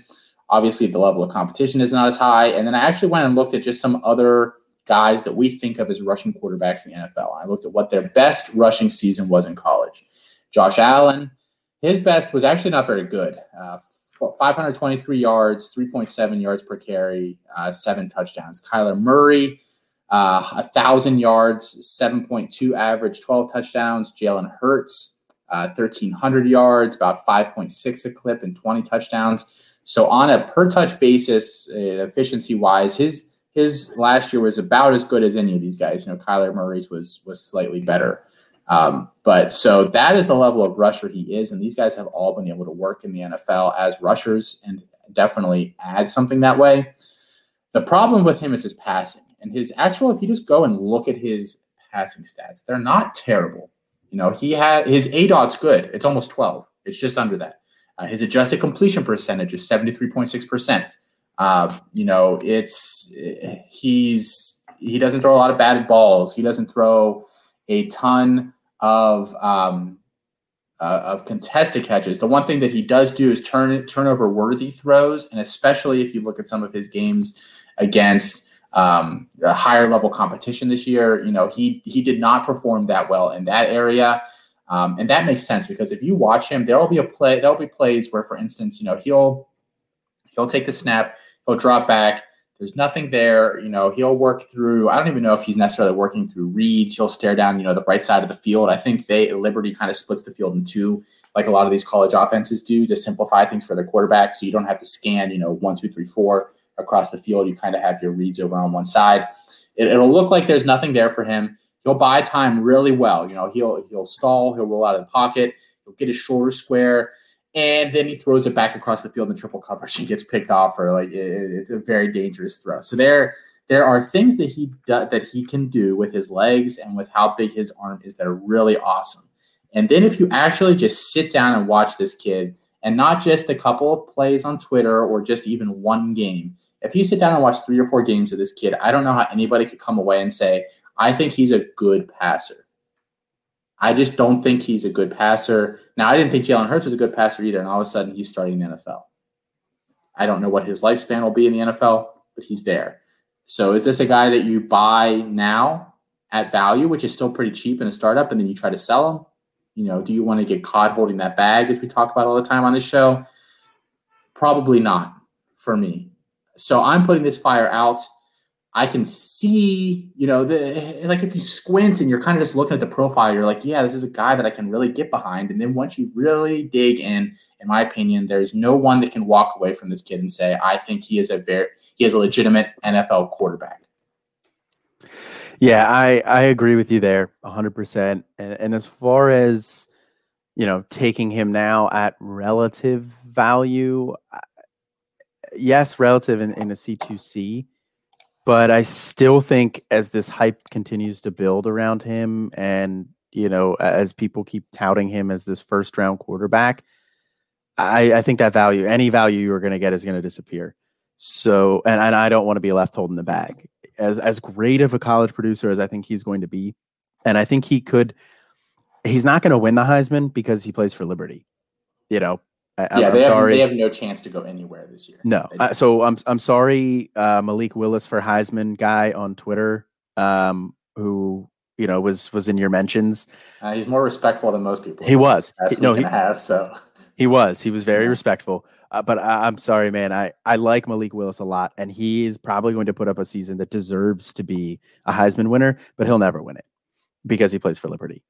Obviously, the level of competition is not as high. And then I actually went and looked at just some other guys that we think of as rushing quarterbacks in the NFL. I looked at what their best rushing season was in college. Josh Allen, his best was actually not very good. Uh, 523 yards, 3.7 yards per carry, uh, seven touchdowns. Kyler Murray, uh, 1,000 yards, 7.2 average, 12 touchdowns. Jalen Hurts, uh, 1,300 yards, about 5.6 a clip, and 20 touchdowns. So on a per touch basis, uh, efficiency wise, his his last year was about as good as any of these guys. You know, Kyler Murray's was was slightly better. Um, but so that is the level of rusher he is, and these guys have all been able to work in the NFL as rushers and definitely add something that way. The problem with him is his passing and his actual. If you just go and look at his passing stats, they're not terrible. You know, he had his ADOT's good. It's almost 12. It's just under that. Uh, his adjusted completion percentage is 73.6%. Uh, you know, it's he's he doesn't throw a lot of batted balls. He doesn't throw a ton of um, uh, of contested catches. The one thing that he does do is turn turnover worthy throws, and especially if you look at some of his games against um, a higher level competition this year. You know, he he did not perform that well in that area. Um, and that makes sense because if you watch him, there'll be a play, there'll be plays where, for instance, you know, he'll he'll take the snap, he'll drop back. There's nothing there. You know, he'll work through. I don't even know if he's necessarily working through reads. He'll stare down, you know, the right side of the field. I think they Liberty kind of splits the field in two, like a lot of these college offenses do, to simplify things for the quarterback, so you don't have to scan, you know, one, two, three, four across the field. You kind of have your reads over on one side. It, will look like there's nothing there for him. He'll buy time really well. You know, he'll he'll stall, he'll roll out of the pocket, he'll get his shoulder square, and then he throws it back across the field in triple coverage and gets picked off or like it, it's a very dangerous throw. So there there are things that he that he can do with his legs and with how big his arm is that are really awesome. And then if you actually just sit down and watch this kid and not just a couple of plays on Twitter or just even one game, if you sit down and watch three or four games of this kid, I don't know how anybody could come away and say, I think he's a good passer. I just don't think he's a good passer. Now, I didn't think Jalen Hurts was a good passer either, and all of a sudden he's starting the NFL. I don't know what his lifespan will be in the NFL, but he's there. So is this a guy that you buy now at value, which is still pretty cheap in a startup, and then you try to sell him? You know, do you want to get caught holding that bag as we talk about all the time on this show? Probably not for me. So I'm putting this fire out. I can see, you know, the like if you squint and you're kind of just looking at the profile, you're like, yeah, this is a guy that I can really get behind. And then once you really dig in, in my opinion, there's no one that can walk away from this kid and say, I think he is a very he is a legitimate NFL quarterback. Yeah, I I agree with you there 100%. And and as far as you know, taking him now at relative value, yes, relative in, in a C2C, but I still think as this hype continues to build around him and you know, as people keep touting him as this first round quarterback, I, I think that value, any value you're going to get, is going to disappear. So, and, and I don't want to be left holding the bag. As as great of a college producer as I think he's going to be, and I think he could. He's not going to win the Heisman because he plays for Liberty. You know, I, yeah, I'm, they, have, they have no chance to go anywhere this year. No, uh, so I'm I'm sorry, uh, Malik Willis for Heisman guy on Twitter, um, who you know was was in your mentions. Uh, he's more respectful than most people. He was. no, he have so. He was. He was very yeah. respectful. Uh, but I, am sorry, man. I, I like Malik Willis a lot, and he is probably going to put up a season that deserves to be a Heisman winner, but he'll never win it because he plays for Liberty.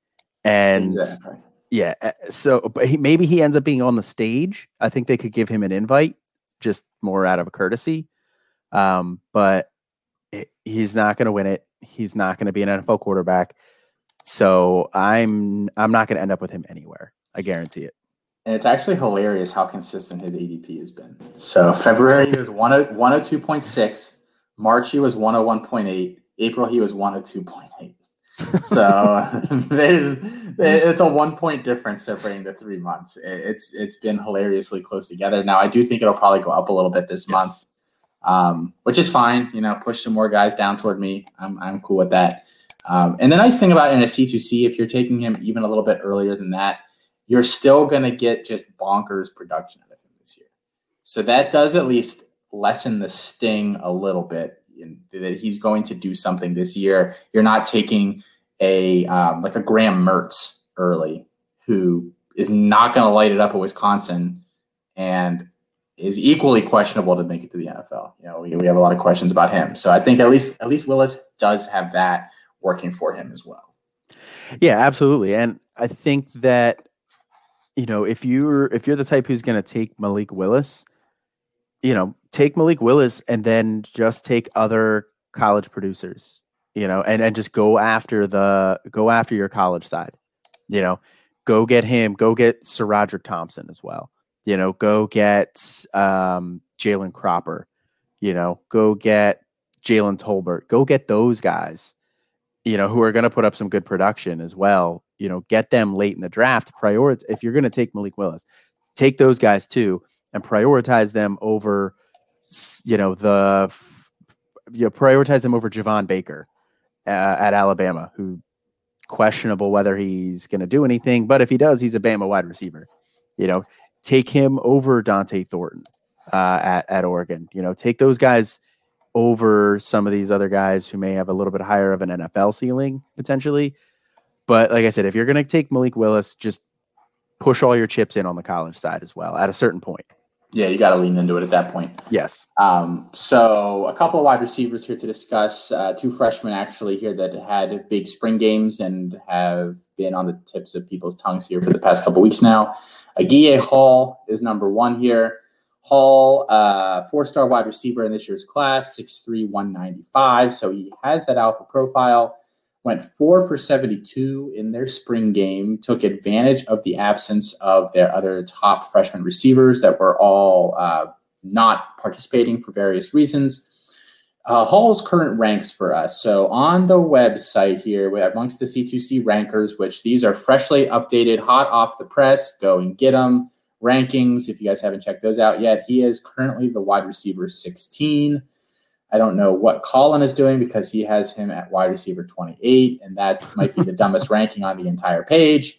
And exactly. yeah, uh, so but he, maybe he ends up being on the stage. I think they could give him an invite, just more out of a courtesy. Um, but it, he's not going to win it. He's not going to be an NFL quarterback. So I'm I'm not going to end up with him anywhere. I guarantee it. And it's actually hilarious how consistent his ADP has been. So February he was 102.6, March he was 101.8, April he was 102.8. so there's it's a one point difference separating the three months. It's it's been hilariously close together. Now I do think it'll probably go up a little bit this yes. month um, which is fine. You know, push some more guys down toward me. I'm, I'm cool with that. Um, and the nice thing about in a C2C, if you're taking him even a little bit earlier than that, you're still going to get just bonkers production out of him this year. So that does at least lessen the sting a little bit in, that he's going to do something this year. You're not taking a um, like a Graham Mertz early who is not going to light it up at Wisconsin and is equally questionable to make it to the NFL. You know, we, we have a lot of questions about him. So I think at least at least Willis does have that working for him as well. Yeah, absolutely. And I think that you know, if you're if you're the type who's going to take Malik Willis, you know, take Malik Willis and then just take other college producers, you know, and and just go after the go after your college side. You know, go get him, go get SaRodorick Thompson as well you know, go get um, Jalen Cropper. You know, go get Jalen Tolbert. Go get those guys. You know, who are going to put up some good production as well. You know, get them late in the draft. Prioritize if you're going to take Malik Willis, take those guys too, and prioritize them over. You know the you know, prioritize them over Javon Baker uh, at Alabama, who questionable whether he's going to do anything. But if he does, he's a Bama wide receiver. You know, take him over Dont'e Thornton uh, at at Oregon. You know, take those guys over some of these other guys who may have a little bit higher of an NFL ceiling potentially. But like I said, if you're going to take Malik Willis, just push all your chips in on the college side as well at a certain point. Yeah, you got to lean into it at that point. Yes. Um, so a couple of wide receivers here to discuss. Uh, two freshmen actually here that had big spring games and have been on the tips of people's tongues here for the past couple weeks now. Agiye Hall is number one here. Hall, uh, four-star wide receiver in this year's class, 6'3", 195. So he has that alpha profile. Went four for 72 in their spring game. Took advantage of the absence of their other top freshman receivers that were all uh, not participating for various reasons uh, Hall's current ranks for us. So on the website here, amongst the C2C rankers, which these are freshly updated, hot off the press. Go and get them. Rankings, if you guys haven't checked those out yet, he is currently the wide receiver 16. I don't know what Colin is doing because he has him at wide receiver 28, and that might be the dumbest ranking on the entire page.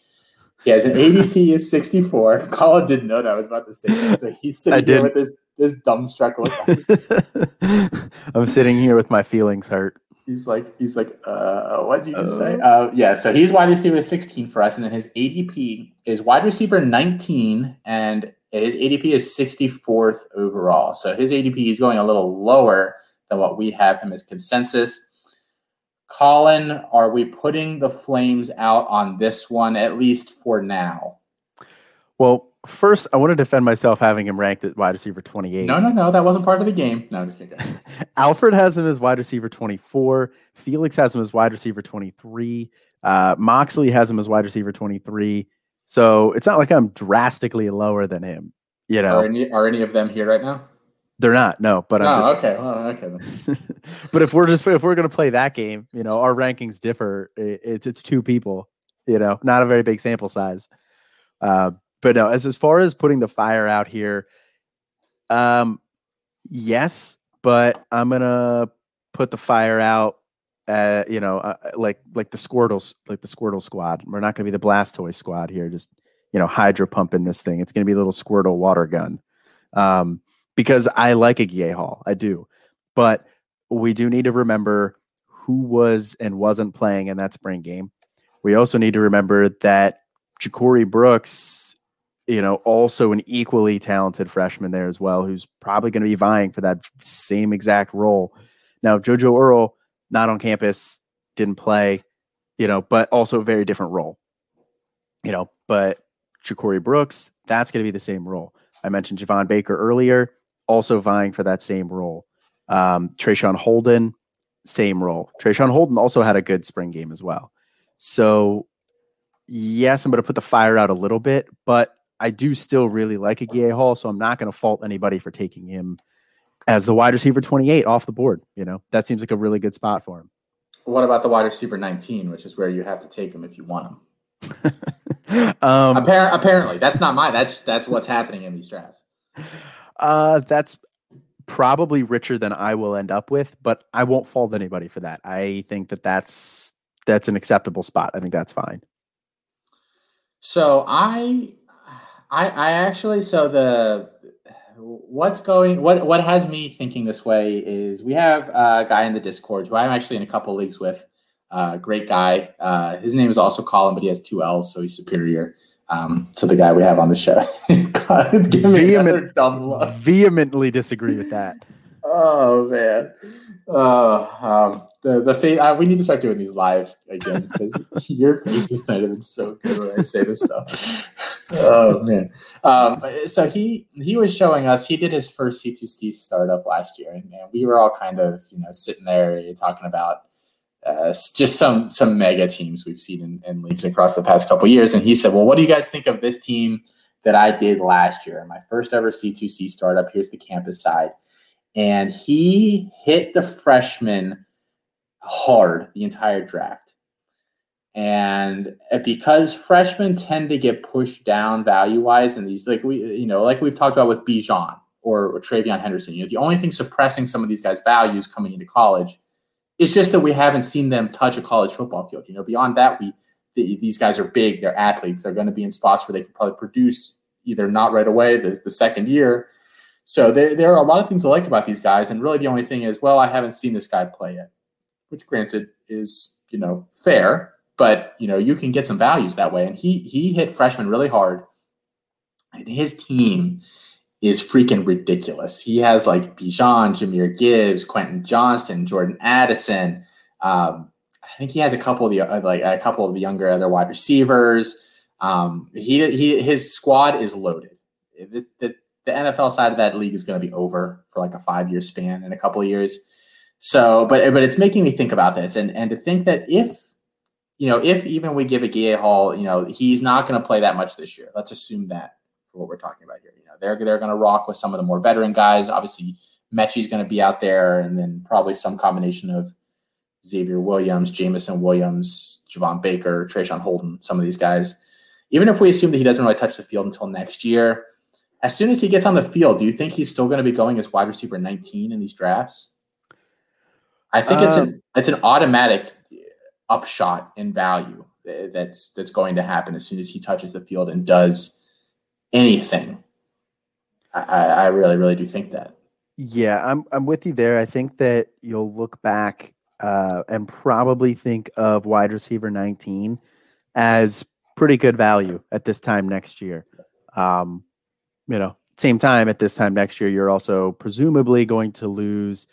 He has an ADP is 64. Colin didn't know that I was about to say that. So he's sitting here with this this dumbstruck look. I'm sitting here with my feelings hurt. He's like, he's like, uh, what did you uh, say? Uh, yeah, so he's wide receiver 16 for us, and then his ADP is wide receiver 19, and his ADP is 64th overall. So his ADP is going a little lower than what we have him as consensus. Colin, are we putting the flames out on this one at least for now? Well, first, I want to defend myself having him ranked at wide receiver 28. No, no, no. That wasn't part of the game. No, I'm just kidding. Alfred has him as wide receiver 24. Felix has him as wide receiver 23. Uh, Moxley has him as wide receiver 23. So it's not like I'm drastically lower than him. You know, are any, are any of them here right now? They're not. No, but I'm oh, just okay. Well, okay. but if we're just if we're gonna play that game, you know, our rankings differ. It's it's two people. You know, not a very big sample size. Uh, but no, as as far as putting the fire out here, um, yes, but I'm gonna put the fire out. Uh, you know, uh, like like the Squirtles, like the Squirtle squad. We're not gonna be the Blastoise squad here. Just you know, hydro pumping this thing. It's gonna be a little Squirtle water gun. Um, because I like Agiye Hall, I do, but we do need to remember who was and wasn't playing in that spring game. We also need to remember that Ja'Corey Brooks you know, also an equally talented freshman there as well, who's probably going to be vying for that same exact role. Now, JoJo Earle, not on campus, didn't play, you know, but also a very different role, you know. But Ja'Corey Brooks, that's going to be the same role. I mentioned Javon Baker earlier, also vying for that same role. Um, Traeshon Holden, same role. Traeshon Holden also had a good spring game as well. So, yes, I'm going to put the fire out a little bit, but I do still really like Agiye Hall, so I'm not going to fault anybody for taking him as the wide receiver 28 off the board. You know, that seems like a really good spot for him. What about the wide receiver 19, which is where you have to take him if you want him? um, Appar- apparently, that's not my. That's that's what's happening in these drafts. Uh, that's probably richer than I will end up with, but I won't fault anybody for that. I think that that's that's an acceptable spot. I think that's fine. So I I, I actually so the what's going what what has me thinking this way is we have a guy in the Discord who I'm actually in a couple leagues with. Uh, great guy. Uh, his name is also Colin, but he has two L's, so he's superior um, to the guy we have on the show. God, Vehement, vehemently disagree with that. oh man. Uh, um, the the face. Uh, we need to start doing these live again because your faces tonight have been so good when I say this stuff. oh man. Um, so he he was showing us. He did his first C2C startup last year, and, and we were all kind of you know sitting there talking about uh, just some some mega teams we've seen in, in leagues across the past couple years. And he said, "Well, what do you guys think of this team that I did last year? My first ever C2C startup. Here's the campus side." And he hit the freshman hard the entire draft. And uh, because freshmen tend to get pushed down value wise, and these like we you know like we've talked about with Bijan or, or TreVeyon Henderson, you know the only thing suppressing some of these guys' values coming into college is just that we haven't seen them touch a college football field. You know, beyond that, we these guys are big, they're athletes, they're going to be in spots where they can probably produce either not right away the, the second year. So there, there are a lot of things I like about these guys, and really the only thing is, well, I haven't seen this guy play yet which granted is you know fair, but you know you can get some values that way. And he he hit freshmen really hard, and his team is freaking ridiculous. He has like Bijan, Jahmyr Gibbs, Quentin Johnson, Jordan Addison. Um, I think he has a couple of the uh, like a couple of the younger other wide receivers. Um, he he his squad is loaded. The, the, the NFL side of that league is going to be over for like a five year span in a couple of years. So, but but it's making me think about this, and and to think that if you know if even we give Agiye Hall, you know, he's not going to play that much this year. Let's assume that for what we're talking about here. You know, they're they're going to rock with some of the more veteran guys. Obviously, Metchie's going to be out there, and then probably some combination of Xavier Williams, Jameson Williams, Javon Baker, Traeshon Holden, some of these guys. Even if we assume that he doesn't really touch the field until next year, as soon as he gets on the field, do you think he's still going to be going as wide receiver 19 in these drafts? I think it's an um, it's an automatic upshot in value that's that's going to happen as soon as he touches the field and does anything. I, I really really do think that. Yeah, I'm I'm with you there. I think that you'll look back uh, and probably think of wide receiver 19 as pretty good value at this time next year. Um, you know, same time at this time next year, you're also presumably going to lose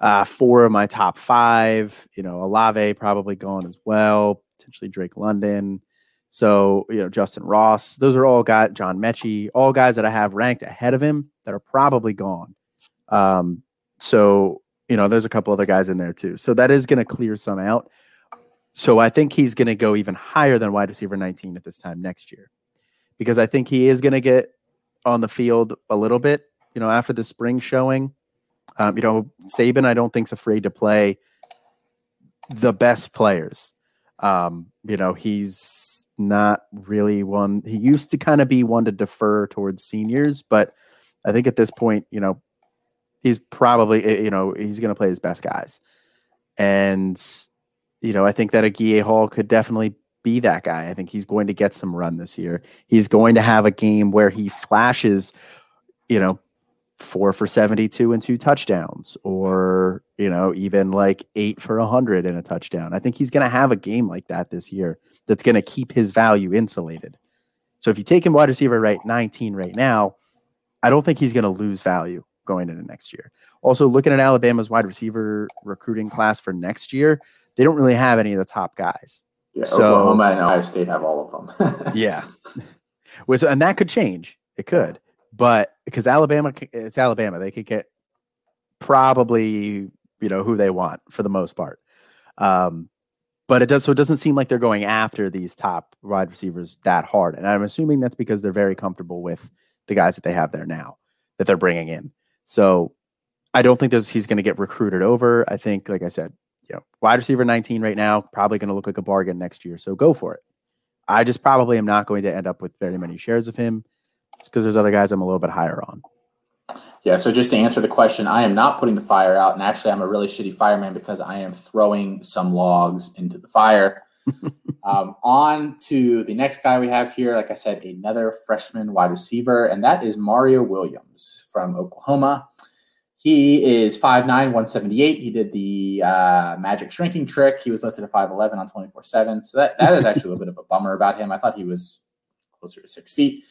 uh, four of my top five. You know, Olave probably gone as well. Potentially Drake London. So, you know, Justin Ross, those are all guys, John Metchie, all guys that I have ranked ahead of him that are probably gone. Um, so, you know, there's a couple other guys in there too. So that is going to clear some out. So I think he's going to go even higher than wide receiver 19 at this time next year because I think he is going to get on the field a little bit, you know, after the spring showing. Um, you know, Saban, I don't think's afraid to play the best players. Um, you know, he's not really one. He used to kind of be one to defer towards seniors, but I think at this point, you know, he's probably eh, you know he's going to play his best guys, and you know, I think that a Agiye Hall could definitely be that guy. I think he's going to get some run this year. He's going to have a game where he flashes, you know, four for 72 and two touchdowns, or, you know, even like eight for 100 and a touchdown. I think he's going to have a game like that this year that's going to keep his value insulated. So if you take him wide receiver right 19 right now, I don't think he's going to lose value going into next year. Also, looking at Alabama's wide receiver recruiting class for next year, they don't really have any of the top guys. Yeah, so, Oklahoma and Ohio State have all of them. yeah, and that could change. It could, but because Alabama, it's Alabama, they could get probably you know who they want for the most part. Um, but it does so it doesn't seem like they're going after these top wide receivers that hard, and I'm assuming that's because they're very comfortable with the guys that they have there now that they're bringing in. So I don't think there's he's going to get recruited over. I think, like I said, you know, wide receiver 19 right now, probably going to look like a bargain next year. So go for it. I just probably am not going to end up with very many shares of him because there's other guys I'm a little bit higher on. Yeah. So just to answer the question, I am not putting the fire out. And actually, I'm a really shitty fireman because I am throwing some logs into the fire. um, on to the next guy we have here. Like I said, another freshman wide receiver, and that is Mario Williams from Oklahoma. He is 5'9, 178. He did the uh, magic shrinking trick. He was listed at 5'11 on 24 7. So that, that is actually a little bit of a bummer about him. I thought he was closer to six feet.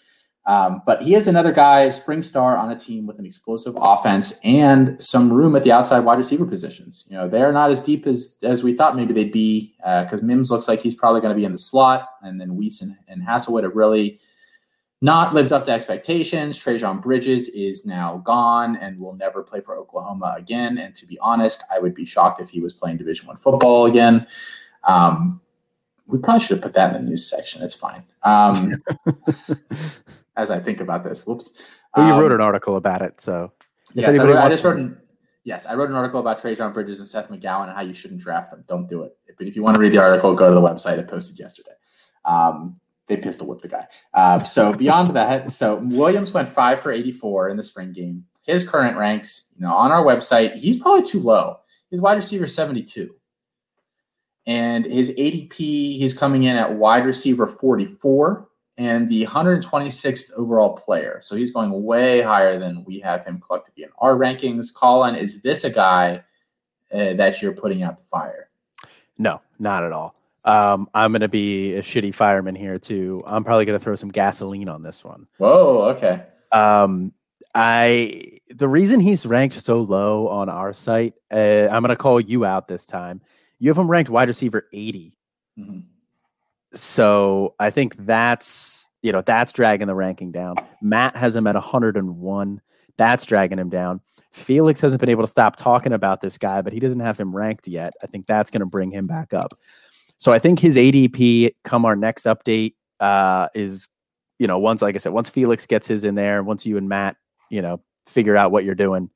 Um, but he is another guy, spring star on a team with an explosive offense and some room at the outside wide receiver positions. You know, they're not as deep as as we thought maybe they'd be because uh, Mims looks like he's probably going to be in the slot, and then Wease and, and Haselwood have really not lived up to expectations. Trejan Bridges is now gone and will never play for Oklahoma again. And to be honest, I would be shocked if he was playing Division One football again. Um, we probably should have put that in the news section. It's fine. Um, as I think about this, whoops. Well, you wrote um, an article about it, so yes, I, wrote, I just wrote. An, yes, I wrote an article about Trejan Bridges and Seth McGowan and how you shouldn't draft them. Don't do it. But if you want to read the article, go to the website I posted yesterday. Um, they pistol whipped the guy. Uh, so beyond that, so Williams went five for 84 in the spring game. His current ranks, you know, on our website, he's probably too low. His wide receiver 72. And his ADP, he's coming in at wide receiver 44 and the 126th overall player. So he's going way higher than we have him collectively in our rankings. Colin, is this a guy uh, that you're putting out the fire? No, not at all. Um, I'm going to be a shitty fireman here too. I'm probably going to throw some gasoline on this one. Whoa, okay. Um, I the reason he's ranked so low on our site, uh, I'm going to call you out this time. You have him ranked wide receiver 80. Mm-hmm. So I think that's you know that's dragging the ranking down. Matt has him at 101. That's dragging him down. Felix hasn't been able to stop talking about this guy, but he doesn't have him ranked yet. I think that's going to bring him back up. So I think his ADP come our next update uh, is, you know, once like I said, once Felix gets his in there, once you and Matt, you know, figure out what you're doing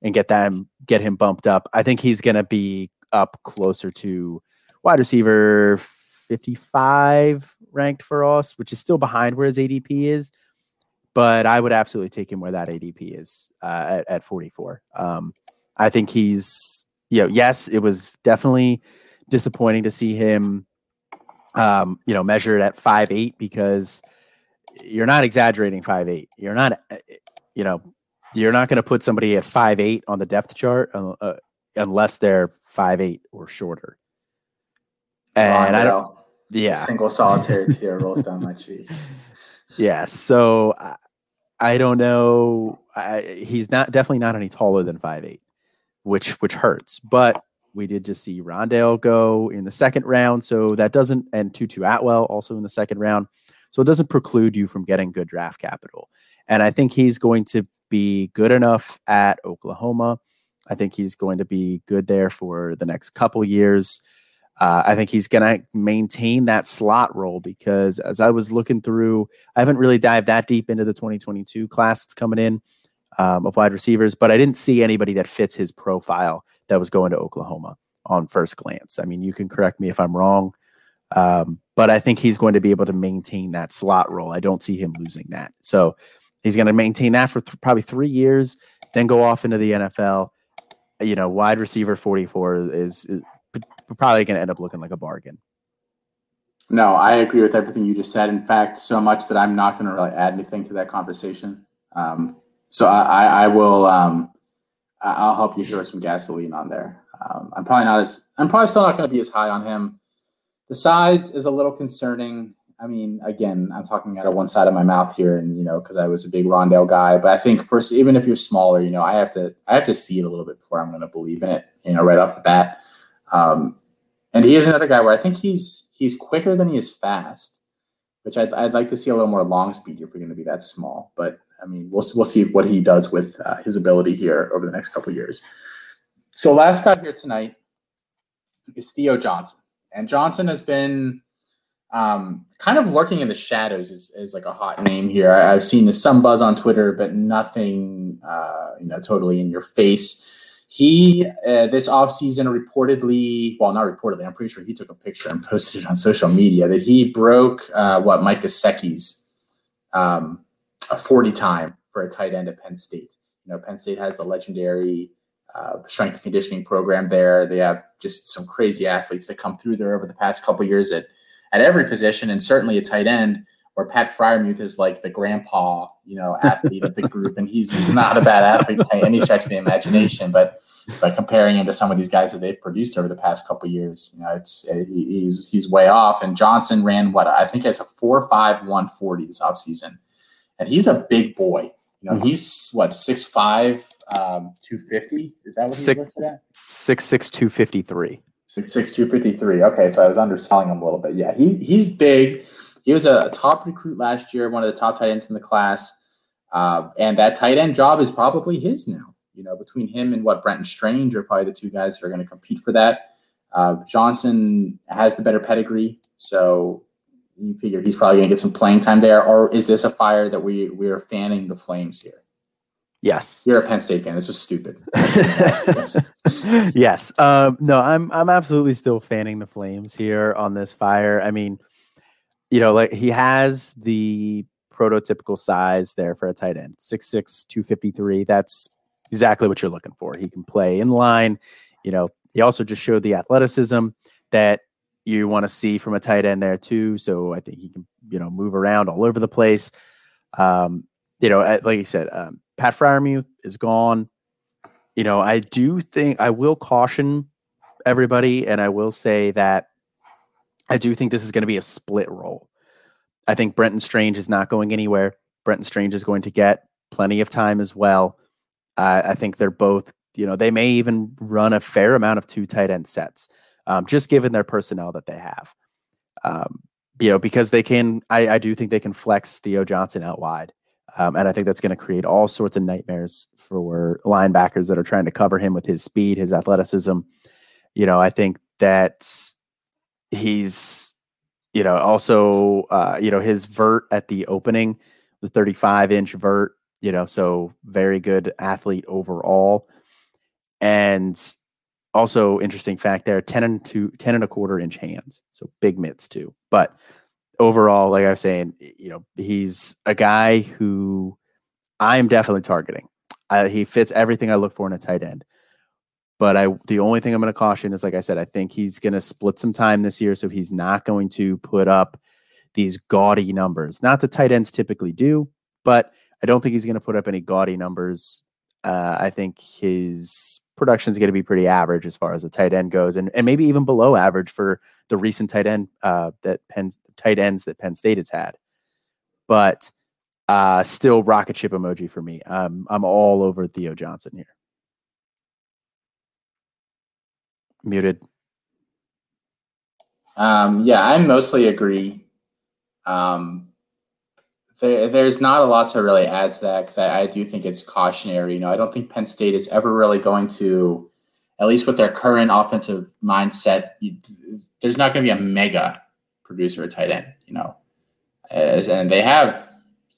and get them get him bumped up, I think he's going to be up closer to wide receiver 55 ranked for us, which is still behind where his ADP is. But I would absolutely take him where that ADP is uh, at, at 44. Um, I think he's, you know, yes, it was definitely disappointing to see him, um, you know, measured at five eight because you're not exaggerating five eight. You're not, uh, you know, you're not going to put somebody at five eight on the depth chart uh, uh, unless they're five eight or shorter. And I don't, yeah, single solitary tear rolls down my cheek. Yeah, so I, I don't know. I, he's not definitely not any taller than five eight, which which hurts. But We did just see Rondale go in the second round, so that doesn't and Tutu Atwell also in the second round. So it doesn't preclude you from getting good draft capital. And I think he's going to be good enough at Oklahoma. I think he's going to be good there for the next couple years. Uh, I think he's going to maintain that slot role because as I was looking through, I haven't really dived that deep into the 2022 class that's coming in um, of wide receivers, but I didn't see anybody that fits his profile that was going to Oklahoma on first glance. I mean, you can correct me if I'm wrong, um, but I think he's going to be able to maintain that slot role. I don't see him losing that. So he's going to maintain that for th- probably three years, then go off into the NFL. You know, wide receiver 44 is, is probably going to end up looking like a bargain. No, I agree with everything you just said. In fact, so much that I'm not going to really add anything to that conversation. Um, so I, I, will. Um, I'll help you throw some gasoline on there. Um, I'm probably not as. I'm probably still not going to be as high on him. The size is a little concerning. I mean, again, I'm talking out of one side of my mouth here, and you know, because I was a big Rondale guy. But I think first, even if you're smaller, you know, I have to, I have to see it a little bit before I'm going to believe in it. You know, right off the bat. Um, and he is another guy where I think he's he's quicker than he is fast, which I'd, I'd like to see a little more long speed if we're going to be that small. But I mean, we'll we'll see what he does with uh, his ability here over the next couple years. So last guy here tonight is Theo Johnson, and Johnson has been um, kind of lurking in the shadows is, is like a hot name here. I, have seen some buzz on Twitter, but nothing, uh, you know, totally in your face. He uh, this offseason reportedly, well, not reportedly, I'm pretty sure he took a picture and posted it on social media that he broke uh, what Mike Gesicki's um, a 40 time for a tight end at Penn State. You know, Penn State has the legendary uh, strength and conditioning program there. They have just some crazy athletes that come through there over the past couple years at at every position, and certainly a tight end. Where Pat Freiermuth is like the grandpa, you know, athlete of the group, and he's not a bad athlete by any stretch of the imagination. But by comparing him to some of these guys that they've produced over the past couple years, you know, it's he's he's way off. And Johnson ran what I think it's a four five one forty this offseason and he's a big boy. You know, mm-hmm. he's what six five, um, two fifty. Is that what six, he's listed at? Six six two fifty three. Six six two fifty three. Okay, so I was underselling him a little bit. Yeah, he he's big. He was a top recruit last year, one of the top tight ends in the class, uh, and that tight end job is probably his now. You know, between him and what Brenton Strange are probably the two guys that are going to compete for that. Uh, Johnson has the better pedigree, so you figure he's probably going to get some playing time there, or is this a fire that we we are fanning the flames here? Yes, you're a Penn State fan. This was stupid. yes, yes. Um, no, I'm I'm absolutely still fanning the flames here on this fire. I mean, you know, like he has the prototypical size there for a tight end 6'6 253 that's exactly what you're looking for he can play in line you know he also just showed the athleticism that you want to see from a tight end there too. So I think he can, you know, move around all over the place. Um, you know, like you said, um, Pat Freiermuth is gone. You know, I do think I will caution everybody, and I will say that I do think this is going to be a split role. I think Brenton Strange is not going anywhere. Brenton Strange is going to get plenty of time as well. Uh, I think they're both, you know, they may even run a fair amount of two tight end sets um, just given their personnel that they have. Um, you know, because they can, I, I, do think they can flex Theo Johnson out wide. Um, and I think that's going to create all sorts of nightmares for linebackers that are trying to cover him with his speed, his athleticism. You know, I think that he's, you know, also, uh, you know, his vert at the opening, the 35 inch vert, you know, so very good athlete overall. And also interesting fact there 10 and two 10 and a quarter inch hands so big mitts too. But overall like i was saying you know he's a guy who i'm definitely targeting. I, he fits everything i look for in a tight end but i the only thing i'm going to caution is like i said i think he's going to split some time this year so he's not going to put up these gaudy numbers not the tight ends typically do but i don't think he's going to put up any gaudy numbers uh, i think his production is going to be pretty average as far as the tight end goes, and, and maybe even below average for the recent tight end uh, that Penn tight ends that Penn State has had. But uh, still, rocket ship emoji for me. Um, I'm all over Theo Johnson here. Muted. Um, yeah, I mostly agree. Um, there, there's not a lot to really add to that because I, I, do think it's cautionary. You know, I don't think Penn State is ever really going to, at least with their current offensive mindset, you, there's not going to be a mega producer at tight end. You know, As, and they have.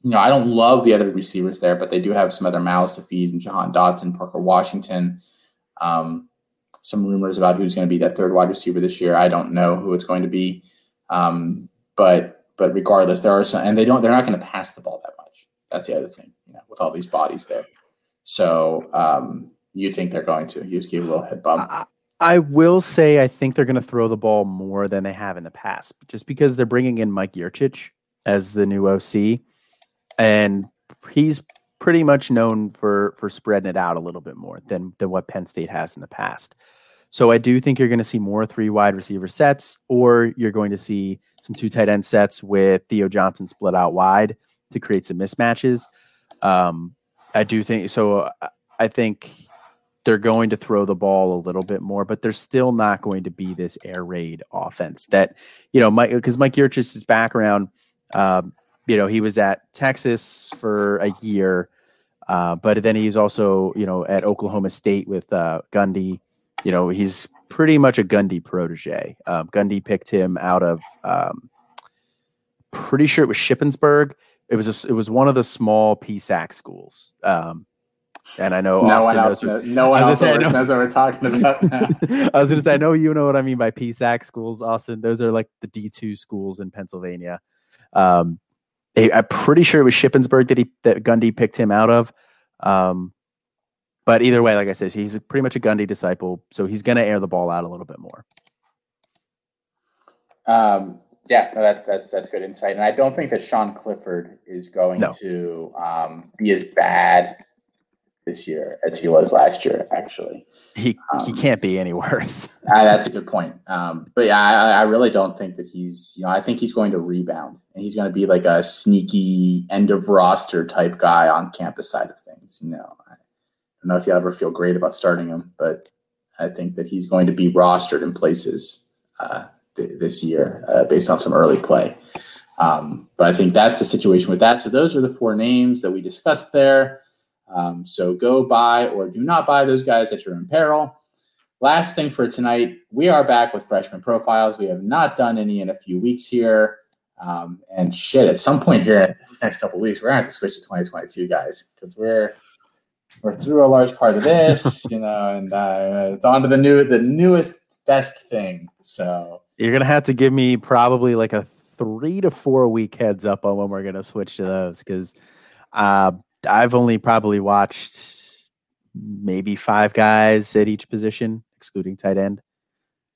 You know, I don't love the other receivers there, but they do have some other mouths to feed, and Jahan Dotson, Parker Washington. Um, some rumors about who's going to be that third wide receiver this year. I don't know who it's going to be, um, but but regardless, there are some, and they don't. They're not going to pass the ball that much. That's the other thing, you know, with all these bodies there. So um, you think they're going to? You just give a little head bump. I, I will say I think they're going to throw the ball more than they have in the past, just because they're bringing in Mike Yurcich as the new OC, and he's pretty much known for for spreading it out a little bit more than than what Penn State has in the past. So I do think you're going to see more three wide receiver sets, or you're going to see some two tight end sets with Theo Johnson split out wide to create some mismatches. Um, I do think so. I think they're going to throw the ball a little bit more, but they're still not going to be this air raid offense that, you know, Mike, because Mike Yurcich's background, um, you know, he was at Texas for a year, uh, but then he's also, you know, at Oklahoma State with uh, Gundy you know, he's pretty much a Gundy protege. Um, Gundy picked him out of, um, pretty sure it was Shippensburg. It was a, it was one of the small PSAC schools. Um, and I know no Austin one else knows. What, no one else say, knows, knows what we're talking about. I was going to say, I know you know what I mean by PSAC schools, Austin. Those are like the D two schools in Pennsylvania. Um, they, I'm pretty sure it was Shippensburg that he that Gundy picked him out of. Um, but either way, like I said, he's pretty much a Gundy disciple, so he's going to air the ball out a little bit more. Um, yeah, no, that's that's that's good insight, and I don't think that Sean Clifford is going no. to um, be as bad this year as he was last year. Actually, he um, he can't be any worse. uh, that's a good point. Um, but yeah, I, I really don't think that he's. You know, I think he's going to rebound, and he's going to be like a sneaky end of roster type guy on campus side of things. You know, don't know if you ever feel great about starting him, but I think that he's going to be rostered in places uh, th- this year uh, based on some early play. Um, but I think that's the situation with that. So those are the four names that we discussed there. Um, so go buy or do not buy those guys at your own peril. Last thing for tonight, we are back with freshman profiles. We have not done any in a few weeks here. Um, and shit, at some point here in the next couple weeks, we're gonna have to switch to 2022 guys because we're we're through a large part of this, you know, and uh, it's on to the new, the newest best thing. So you're gonna have to give me probably like a three to four week heads up on when we're gonna switch to those because uh, I've only probably watched maybe five guys at each position, excluding tight end.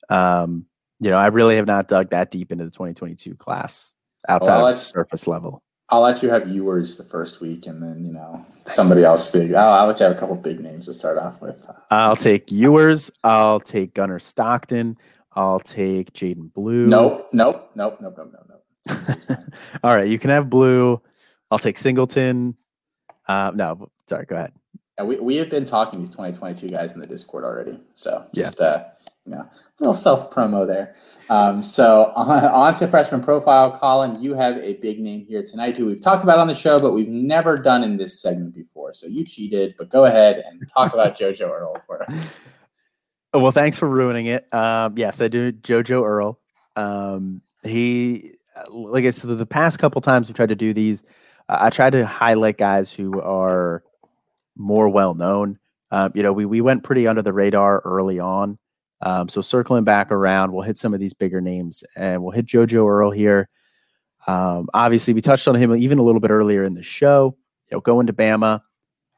Um, you know, I really have not dug that deep into the 2022 class outside well, of surface level. I'll let you have yours the first week, and then you know somebody else big. I'll, I'll let you have a couple big names to start off with. I'll take yours. I'll take Gunnar Stockton. I'll take Jaden Blue. Nope, nope, nope, nope, nope, nope, nope. All right, you can have Blue. I'll take Singleton. Uh, no, sorry, go ahead. Yeah, we, we have been talking these 2022 guys in the Discord already. So just yeah. uh, you know, little self promo there. Um, so on, on, to freshman profile, Colin, you have a big name here tonight who we've talked about on the show, but we've never done in this segment before. So you cheated, but go ahead and talk about JoJo Earle for us. Well, thanks for ruining it. Um, yes, I do. JoJo Earle. Um, he, like I said, the past couple times we've tried to do these, uh, I tried to highlight guys who are more well known. Um, you know, we we went pretty under the radar early on. Um, so circling back around, we'll hit some of these bigger names, and we'll hit JoJo Earle here. Um, obviously, we touched on him even a little bit earlier in the show. You know, going to Bama,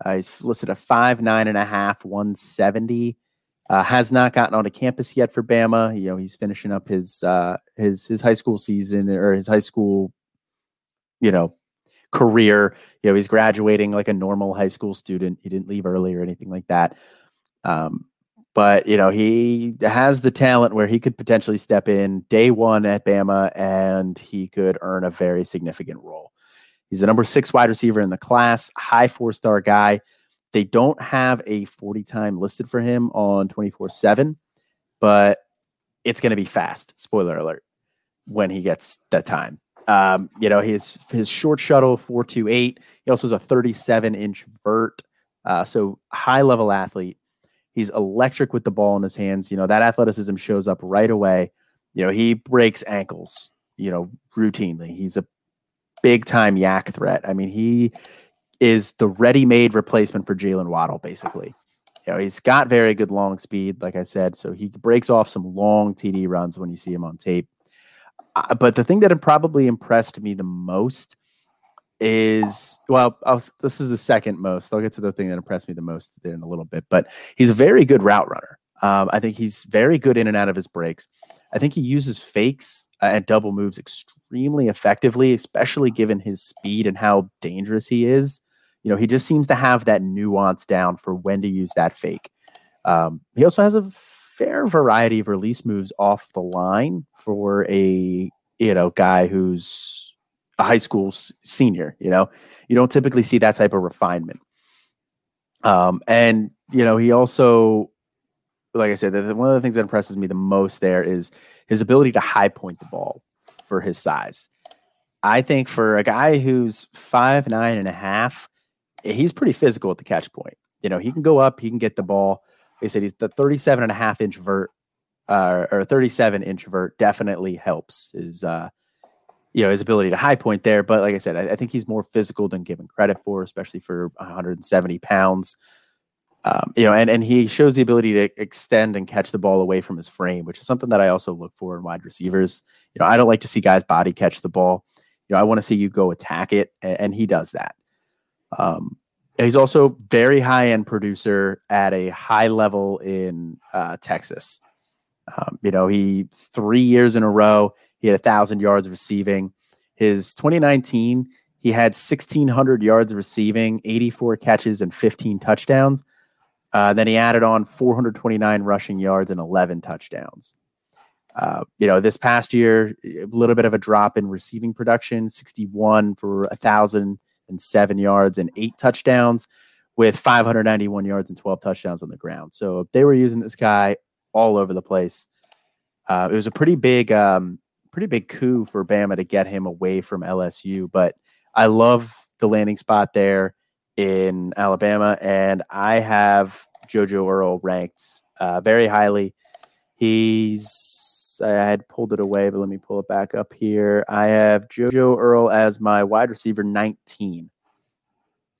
uh, he's listed a five nine and a half, one seventy. Uh, has not gotten onto campus yet for Bama. You know, he's finishing up his uh, his his high school season or his high school, you know, career. You know, he's graduating like a normal high school student. He didn't leave early or anything like that. Um, but you know he has the talent where he could potentially step in day one at Bama and he could earn a very significant role. He's the number six wide receiver in the class, high four star guy. They don't have a 40 time listed for him on 24 7, but it's going to be fast. Spoiler alert when he gets that time. Um, you know, his his short shuttle 428. He also has a 37 inch vert. Uh, so high level athlete. He's electric with the ball in his hands. You know, that athleticism shows up right away. You know, he breaks ankles, you know, routinely. He's a big time YAC threat. I mean, he is the ready made replacement for Jaylen Waddle, basically. You know, he's got very good long speed, like I said. So he breaks off some long TD runs when you see him on tape. Uh, but the thing that probably impressed me the most is well, this is the second most. I'll get to the thing that impressed me the most there in a little bit. But he's a very good route runner. Um, I think he's very good in and out of his breaks. I think he uses fakes uh, and double moves extremely effectively, especially given his speed and how dangerous he is. You know, he just seems to have that nuance down for when to use that fake. Um, he also has a fair variety of release moves off the line for a you know guy who's a high school s- senior. You know, you don't typically see that type of refinement. Um, and you know, he also, like I said, the, one of the things that impresses me the most there is his ability to high point the ball for his size. I think for a guy who's five nine and a half, he's pretty physical at the catch point. You know, he can go up, he can get the ball. They said he's the 37 and a half inch vert uh, or 37 inch vert definitely helps his uh, you know his ability to high point there. But like I said, I, I think he's more physical than given credit for, especially for 170 pounds. Um, you know, and and he shows the ability to extend and catch the ball away from his frame, which is something that I also look for in wide receivers. You know, I don't like to see guys body catch the ball. You know, I want to see you go attack it, and, and he does that. Um, he's also very high end producer at a high level in uh, Texas. Um, you know, he three years in a row he had a thousand yards receiving. His 2019 he had 1600 yards receiving, 84 catches, and 15 touchdowns. Uh, then he added on 429 rushing yards and 11 touchdowns. Uh, you know, this past year, a little bit of a drop in receiving production, 61 for a thousand and seven yards and eight touchdowns with 591 yards and 12 touchdowns on the ground. So they were using this guy all over the place. Uh, it was a pretty big, um, pretty big coup for Bama to get him away from LSU. But I love the landing spot there in Alabama, and I have JoJo Earle ranked uh, very highly. He's I had pulled it away, but let me pull it back up here. I have JoJo Earle as my wide receiver 19.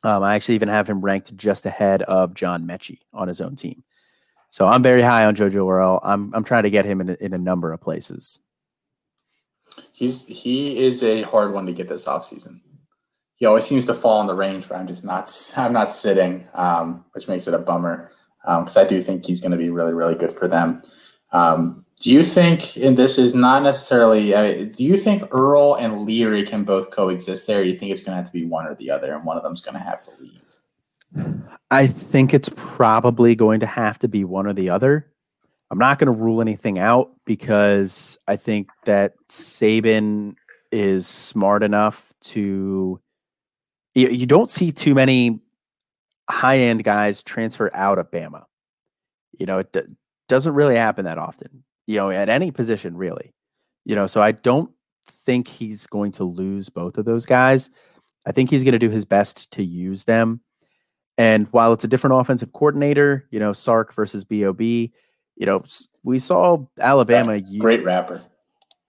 Um, I actually even have him ranked just ahead of John Metchie on his own team. So I'm very high on JoJo Earle. I'm I'm trying to get him in a, in a number of places. He's he is a hard one to get this offseason. He always seems to fall in the range where I'm just not I'm not sitting, um, which makes it a bummer because um, I do think he's going to be really really good for them. Um, do you think, and this is not necessarily, mean, do you think Earle and Leary can both coexist there? Do you think it's going to have to be one or the other, and one of them's going to have to leave? I think it's probably going to have to be one or the other. I'm not going to rule anything out because I think that Saban is smart enough to. You, you don't see too many high end guys transfer out of Bama. You know, it d- doesn't really happen that often you know, at any position really. You know, so I don't think he's going to lose both of those guys. I think he's going to do his best to use them. And while it's a different offensive coordinator, you know, Sark versus Bob, you know, we saw Alabama. Great rapper.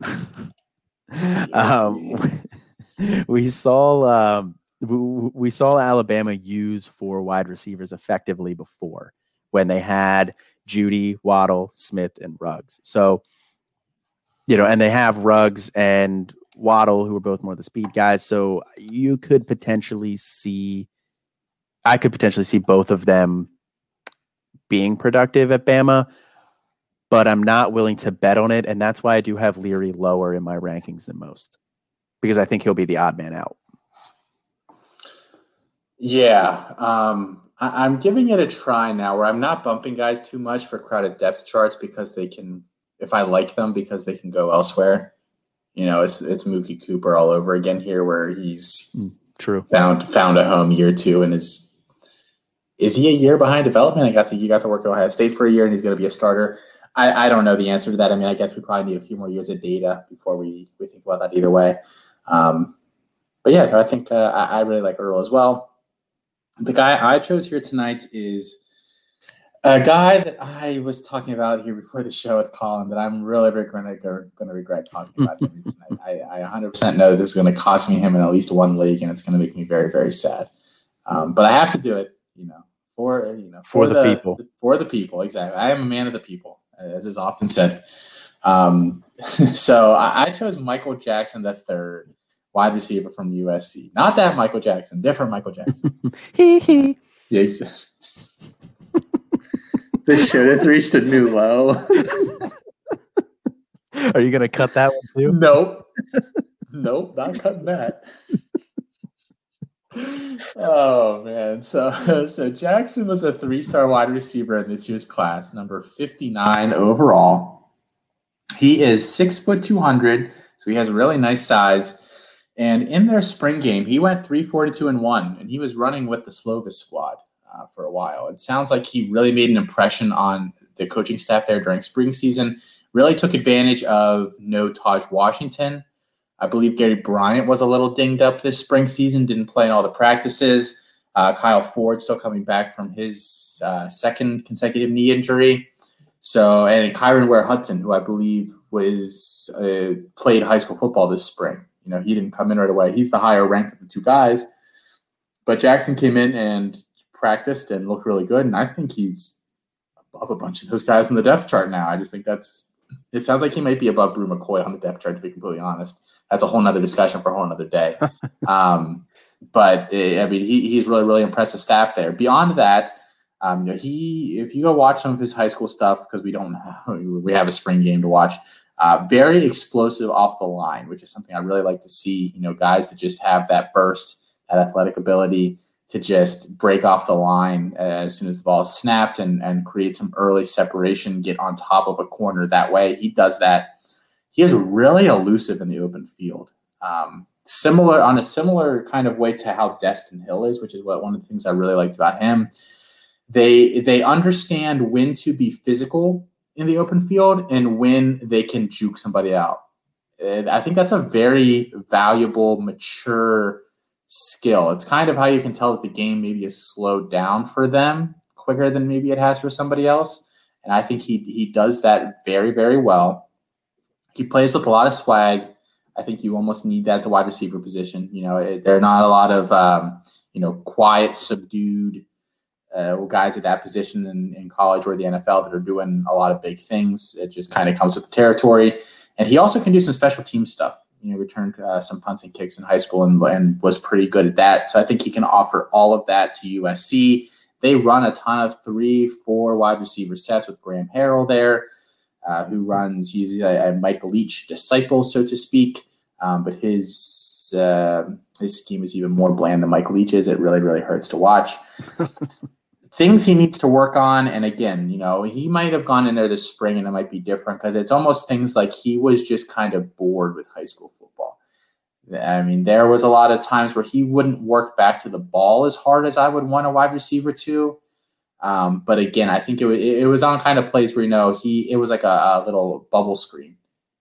um, we saw um, we saw Alabama use four wide receivers effectively before when they had Jeudy, Waddle, Smith, and Ruggs. So, you know, and they have Ruggs and Waddle, who are both more the speed guys. So you could potentially see, I could potentially see both of them being productive at Bama, but I'm not willing to bet on it. And that's why I do have Leary lower in my rankings than most because I think he'll be the odd man out. Yeah. Um, I, am giving it a try now where I'm not bumping guys too much for crowded depth charts because they can, if I like them, because they can go elsewhere. You know, it's it's Mookie Cooper all over again here, where he's mm, true found found a home year two and is is he a year behind development? I got to you got to work at Ohio State for a year and he's going to be a starter. I, I don't know the answer to that. I mean, I guess we probably need a few more years of data before we, we think about that either way. Um, but yeah, I think uh, I, I, really like Earle as well. The guy I chose here tonight is a guy that I was talking about here before the show with Colin that I'm really to going to regret talking about him tonight. I, I 100% know this is going to cost me him in at least one league, and it's going to make me very very sad. Um, but I have to do it, you know, for you know for, for the, the, people for the people. Exactly, I am a man of the people, as is often said. Um, so I, I chose Michael Jackson the third wide receiver from USC. Not that Michael Jackson, different Michael Jackson. Hee hee. Yes. this show has reached a new low. Are you gonna cut that one too? Nope. nope, not cutting that. Oh man. So so Jackson was a three-star wide receiver in this year's class, number 59 overall. He is six foot two hundred, so he has a really nice size. And in their spring game, he went 342 and one, and he was running with the Slovis squad uh, for a while. It sounds like he really made an impression on the coaching staff there during spring season. Really took advantage of no Tahj Washington. I believe Gary Bryant was a little dinged up this spring season, didn't play in all the practices. Uh, Kyle Ford still coming back from his uh, second consecutive knee injury. So, and Kyron Ware-Hudson, who I believe was uh, played high school football this spring. You know, he didn't come in right away. He's the higher ranked of the two guys. But Jackson came in and practiced and looked really good. And I think he's above a bunch of those guys in the depth chart now. I just think that's it sounds like he might be above Bru McCoy on the depth chart, to be completely honest. That's a whole nother discussion for a whole nother day. um, but eh, I mean, he, he's really, really impressed the staff there. Beyond that, um, you know, he if you go watch some of his high school stuff because we don't have, we have a spring game to watch. Uh, very explosive off the line, which is something I really like to see. You know, guys that just have that burst, that athletic ability to just break off the line as soon as the ball is snapped and, and create some early separation, get on top of a corner that way. He does that. He is really elusive in the open field. Um, similar on a similar kind of way to how Destin Hill is, which is what one of the things I really liked about him. They they understand when to be physical in the open field and when they can juke somebody out. And I think that's a very valuable, mature skill. It's kind of how you can tell that the game maybe is slowed down for them quicker than maybe it has for somebody else. And I think he he does that very very well. He plays with a lot of swag. I think you almost need that at the wide receiver position. You know, it, there are not a lot of um, you know quiet, subdued uh, guys at that position in, in college or the NFL that are doing a lot of big things. It just kind of comes with the territory. And he also can do some special team stuff you know, returned uh, some punts and kicks in high school and, and was pretty good at that. So I think he can offer all of that to USC. They run a ton of three, four wide receiver sets with Graham Harrell there, uh, who runs, he's a, a, Michael Leach disciple, so to speak. Um, but his uh, his scheme is even more bland than Michael Leach's. It really, really hurts to watch. things he needs to work on. And again, you know, he might have gone in there this spring and it might be different because it's almost things like he was just kind of bored with high school football. I mean, there was a lot of times where he wouldn't work back to the ball as hard as I would want a wide receiver to. Um, but again, I think it, was, it was on kind of plays where, you know, he, it was like a, a little bubble screen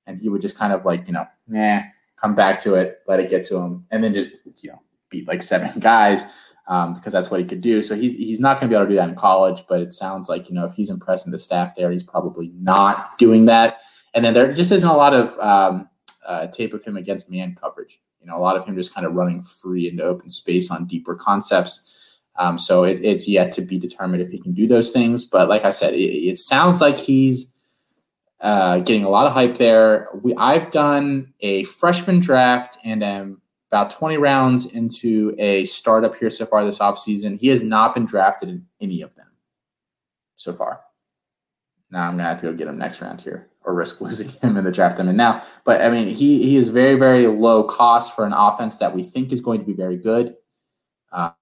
and he would just kind of like, you know, nah, come back to it, let it get to him, and then just, you know, beat like seven guys um, because that's what he could do. So he's he's not going to be able to do that in college. But it sounds like you know if he's impressing the staff there, he's probably not doing that. And then there just isn't a lot of um, uh, tape of him against man coverage. You know, a lot of him just kind of running free into open space on deeper concepts. Um, so it, it's yet to be determined if he can do those things. But like I said, it, it sounds like he's uh, getting a lot of hype there. We I've done a freshman draft and am about 20 rounds into a startup here so far this offseason. He has not been drafted in any of them so far. Now I'm gonna have to go get him next round here or risk losing him in the draft I'm in now. But I mean, he he is very, very low cost for an offense that we think is going to be very good.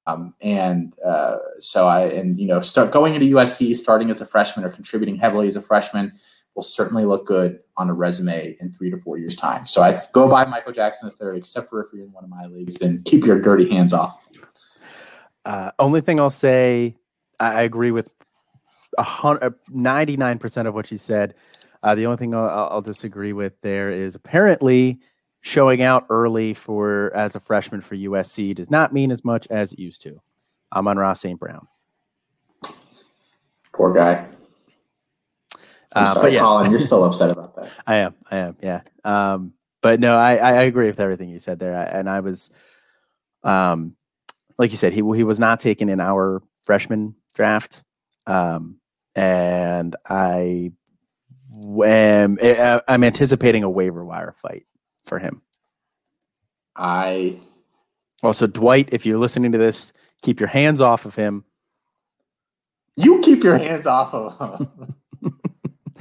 Um, and uh, so I and you know start going into USC, starting as a freshman or contributing heavily as a freshman will certainly look good on a resume in three to four years' time. So I go by Michael Jackson the third, except for if you're in one of my leagues, then keep your dirty hands off. Uh, only thing I'll say, I, agree with ninety nine percent of what you said. Uh, the only thing I'll, I'll disagree with there is apparently showing out early for as a freshman for USC does not mean as much as it used to. Amon-Ra St. Brown. Poor guy. I'm uh, sorry, but yeah. Colin, you're still upset about that. I am. I am. Yeah. Um, but no, I, I agree with everything you said there. And I was, um, like you said, he he was not taken in our freshman draft, um, and I am I'm anticipating a waiver wire fight for him. I also Dwight, if you're listening to this, keep your hands off of him. You keep your hands off of him.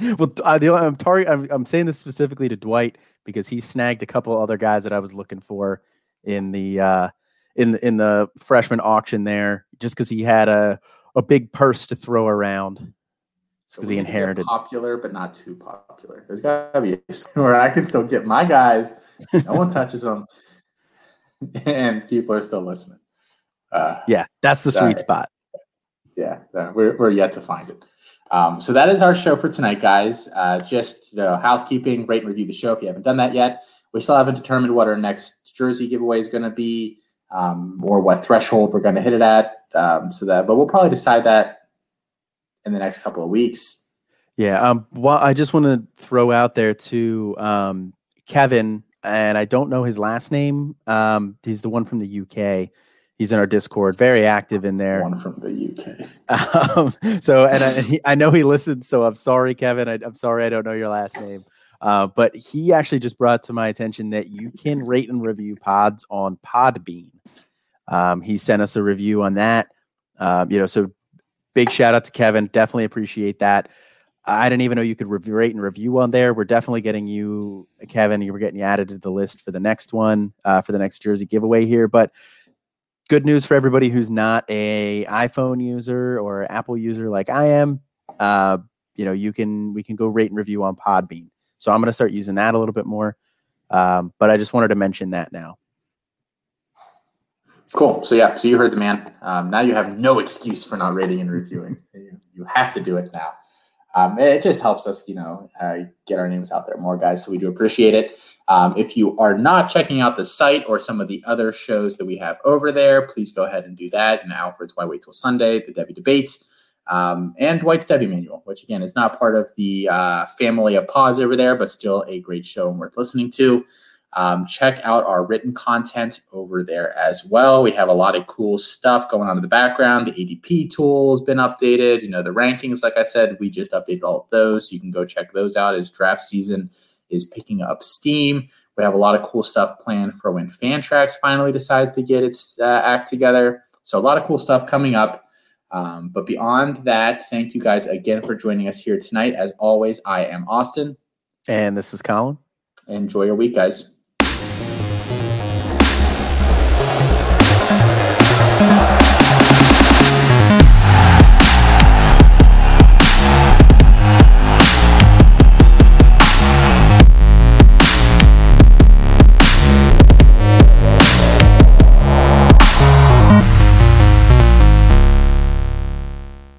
well, the, I'm, tar- I'm, I'm saying this specifically to Dwight because he snagged a couple other guys that I was looking for in the uh, in the, in the freshman auction there, just because he had a a big purse to throw around. Because so he inherited popular, but not too popular. There's got to be where I can still get my guys. No one touches them, and people are still listening. Uh, yeah, that's the sorry. sweet spot. Yeah, we're we're yet to find it. Um, so that is our show for tonight, guys. Uh, just housekeeping, rate and review the show if you haven't done that yet. We still haven't determined what our next jersey giveaway is going to be, um, or what threshold we're going to hit it at. Um, so that, but we'll probably decide that in the next couple of weeks. Yeah. Um. Well, I just want to throw out there to um, Kevin, and I don't know his last name. Um, he's the one from the UK he's in our Discord, very active in there. One from the UK. Um, so, and I, he, I, know he listens. So I'm sorry, Kevin. I, am sorry I don't know your last name. Uh, but he actually just brought to my attention that you can rate and review pods on Podbean. Um, he sent us a review on that. Um, you know, so big shout out to Kevin. Definitely appreciate that. I didn't even know you could review, rate and review on there. We're definitely getting you, Kevin. You were getting you added to the list for the next one, uh, for the next jersey giveaway here. But good news for everybody who's not a iPhone user or Apple user like I am. Uh, you know, you can we can go rate and review on Podbean. So I'm going to start using that a little bit more. Um, but I just wanted to mention that now. Cool. So yeah, so you heard the man. Um, now you have no excuse for not rating and reviewing. You, have to do it now. Um, it just helps us, you know, uh, get our names out there more, guys. So we do appreciate it. Um, if you are not checking out the site or some of the other shows that we have over there, please go ahead and do that. And Alfred's Why Wait Till Sunday, the Devy Debates, um, and Dwight's Devy Manual, which again is not part of the uh, family of pause over there, but still a great show and worth listening to. Um, check out our written content over there as well. We have a lot of cool stuff going on in the background. The ADP tool has been updated. You know, the rankings, like I said, we just updated all of those. So you can go check those out as draft season is picking up steam. We have a lot of cool stuff planned for when Fantrax finally decides to get its uh, act together. So a lot of cool stuff coming up. Um, but beyond that, thank you guys again for joining us here tonight. As always, I am Austin. And this is Colin. Enjoy your week, guys.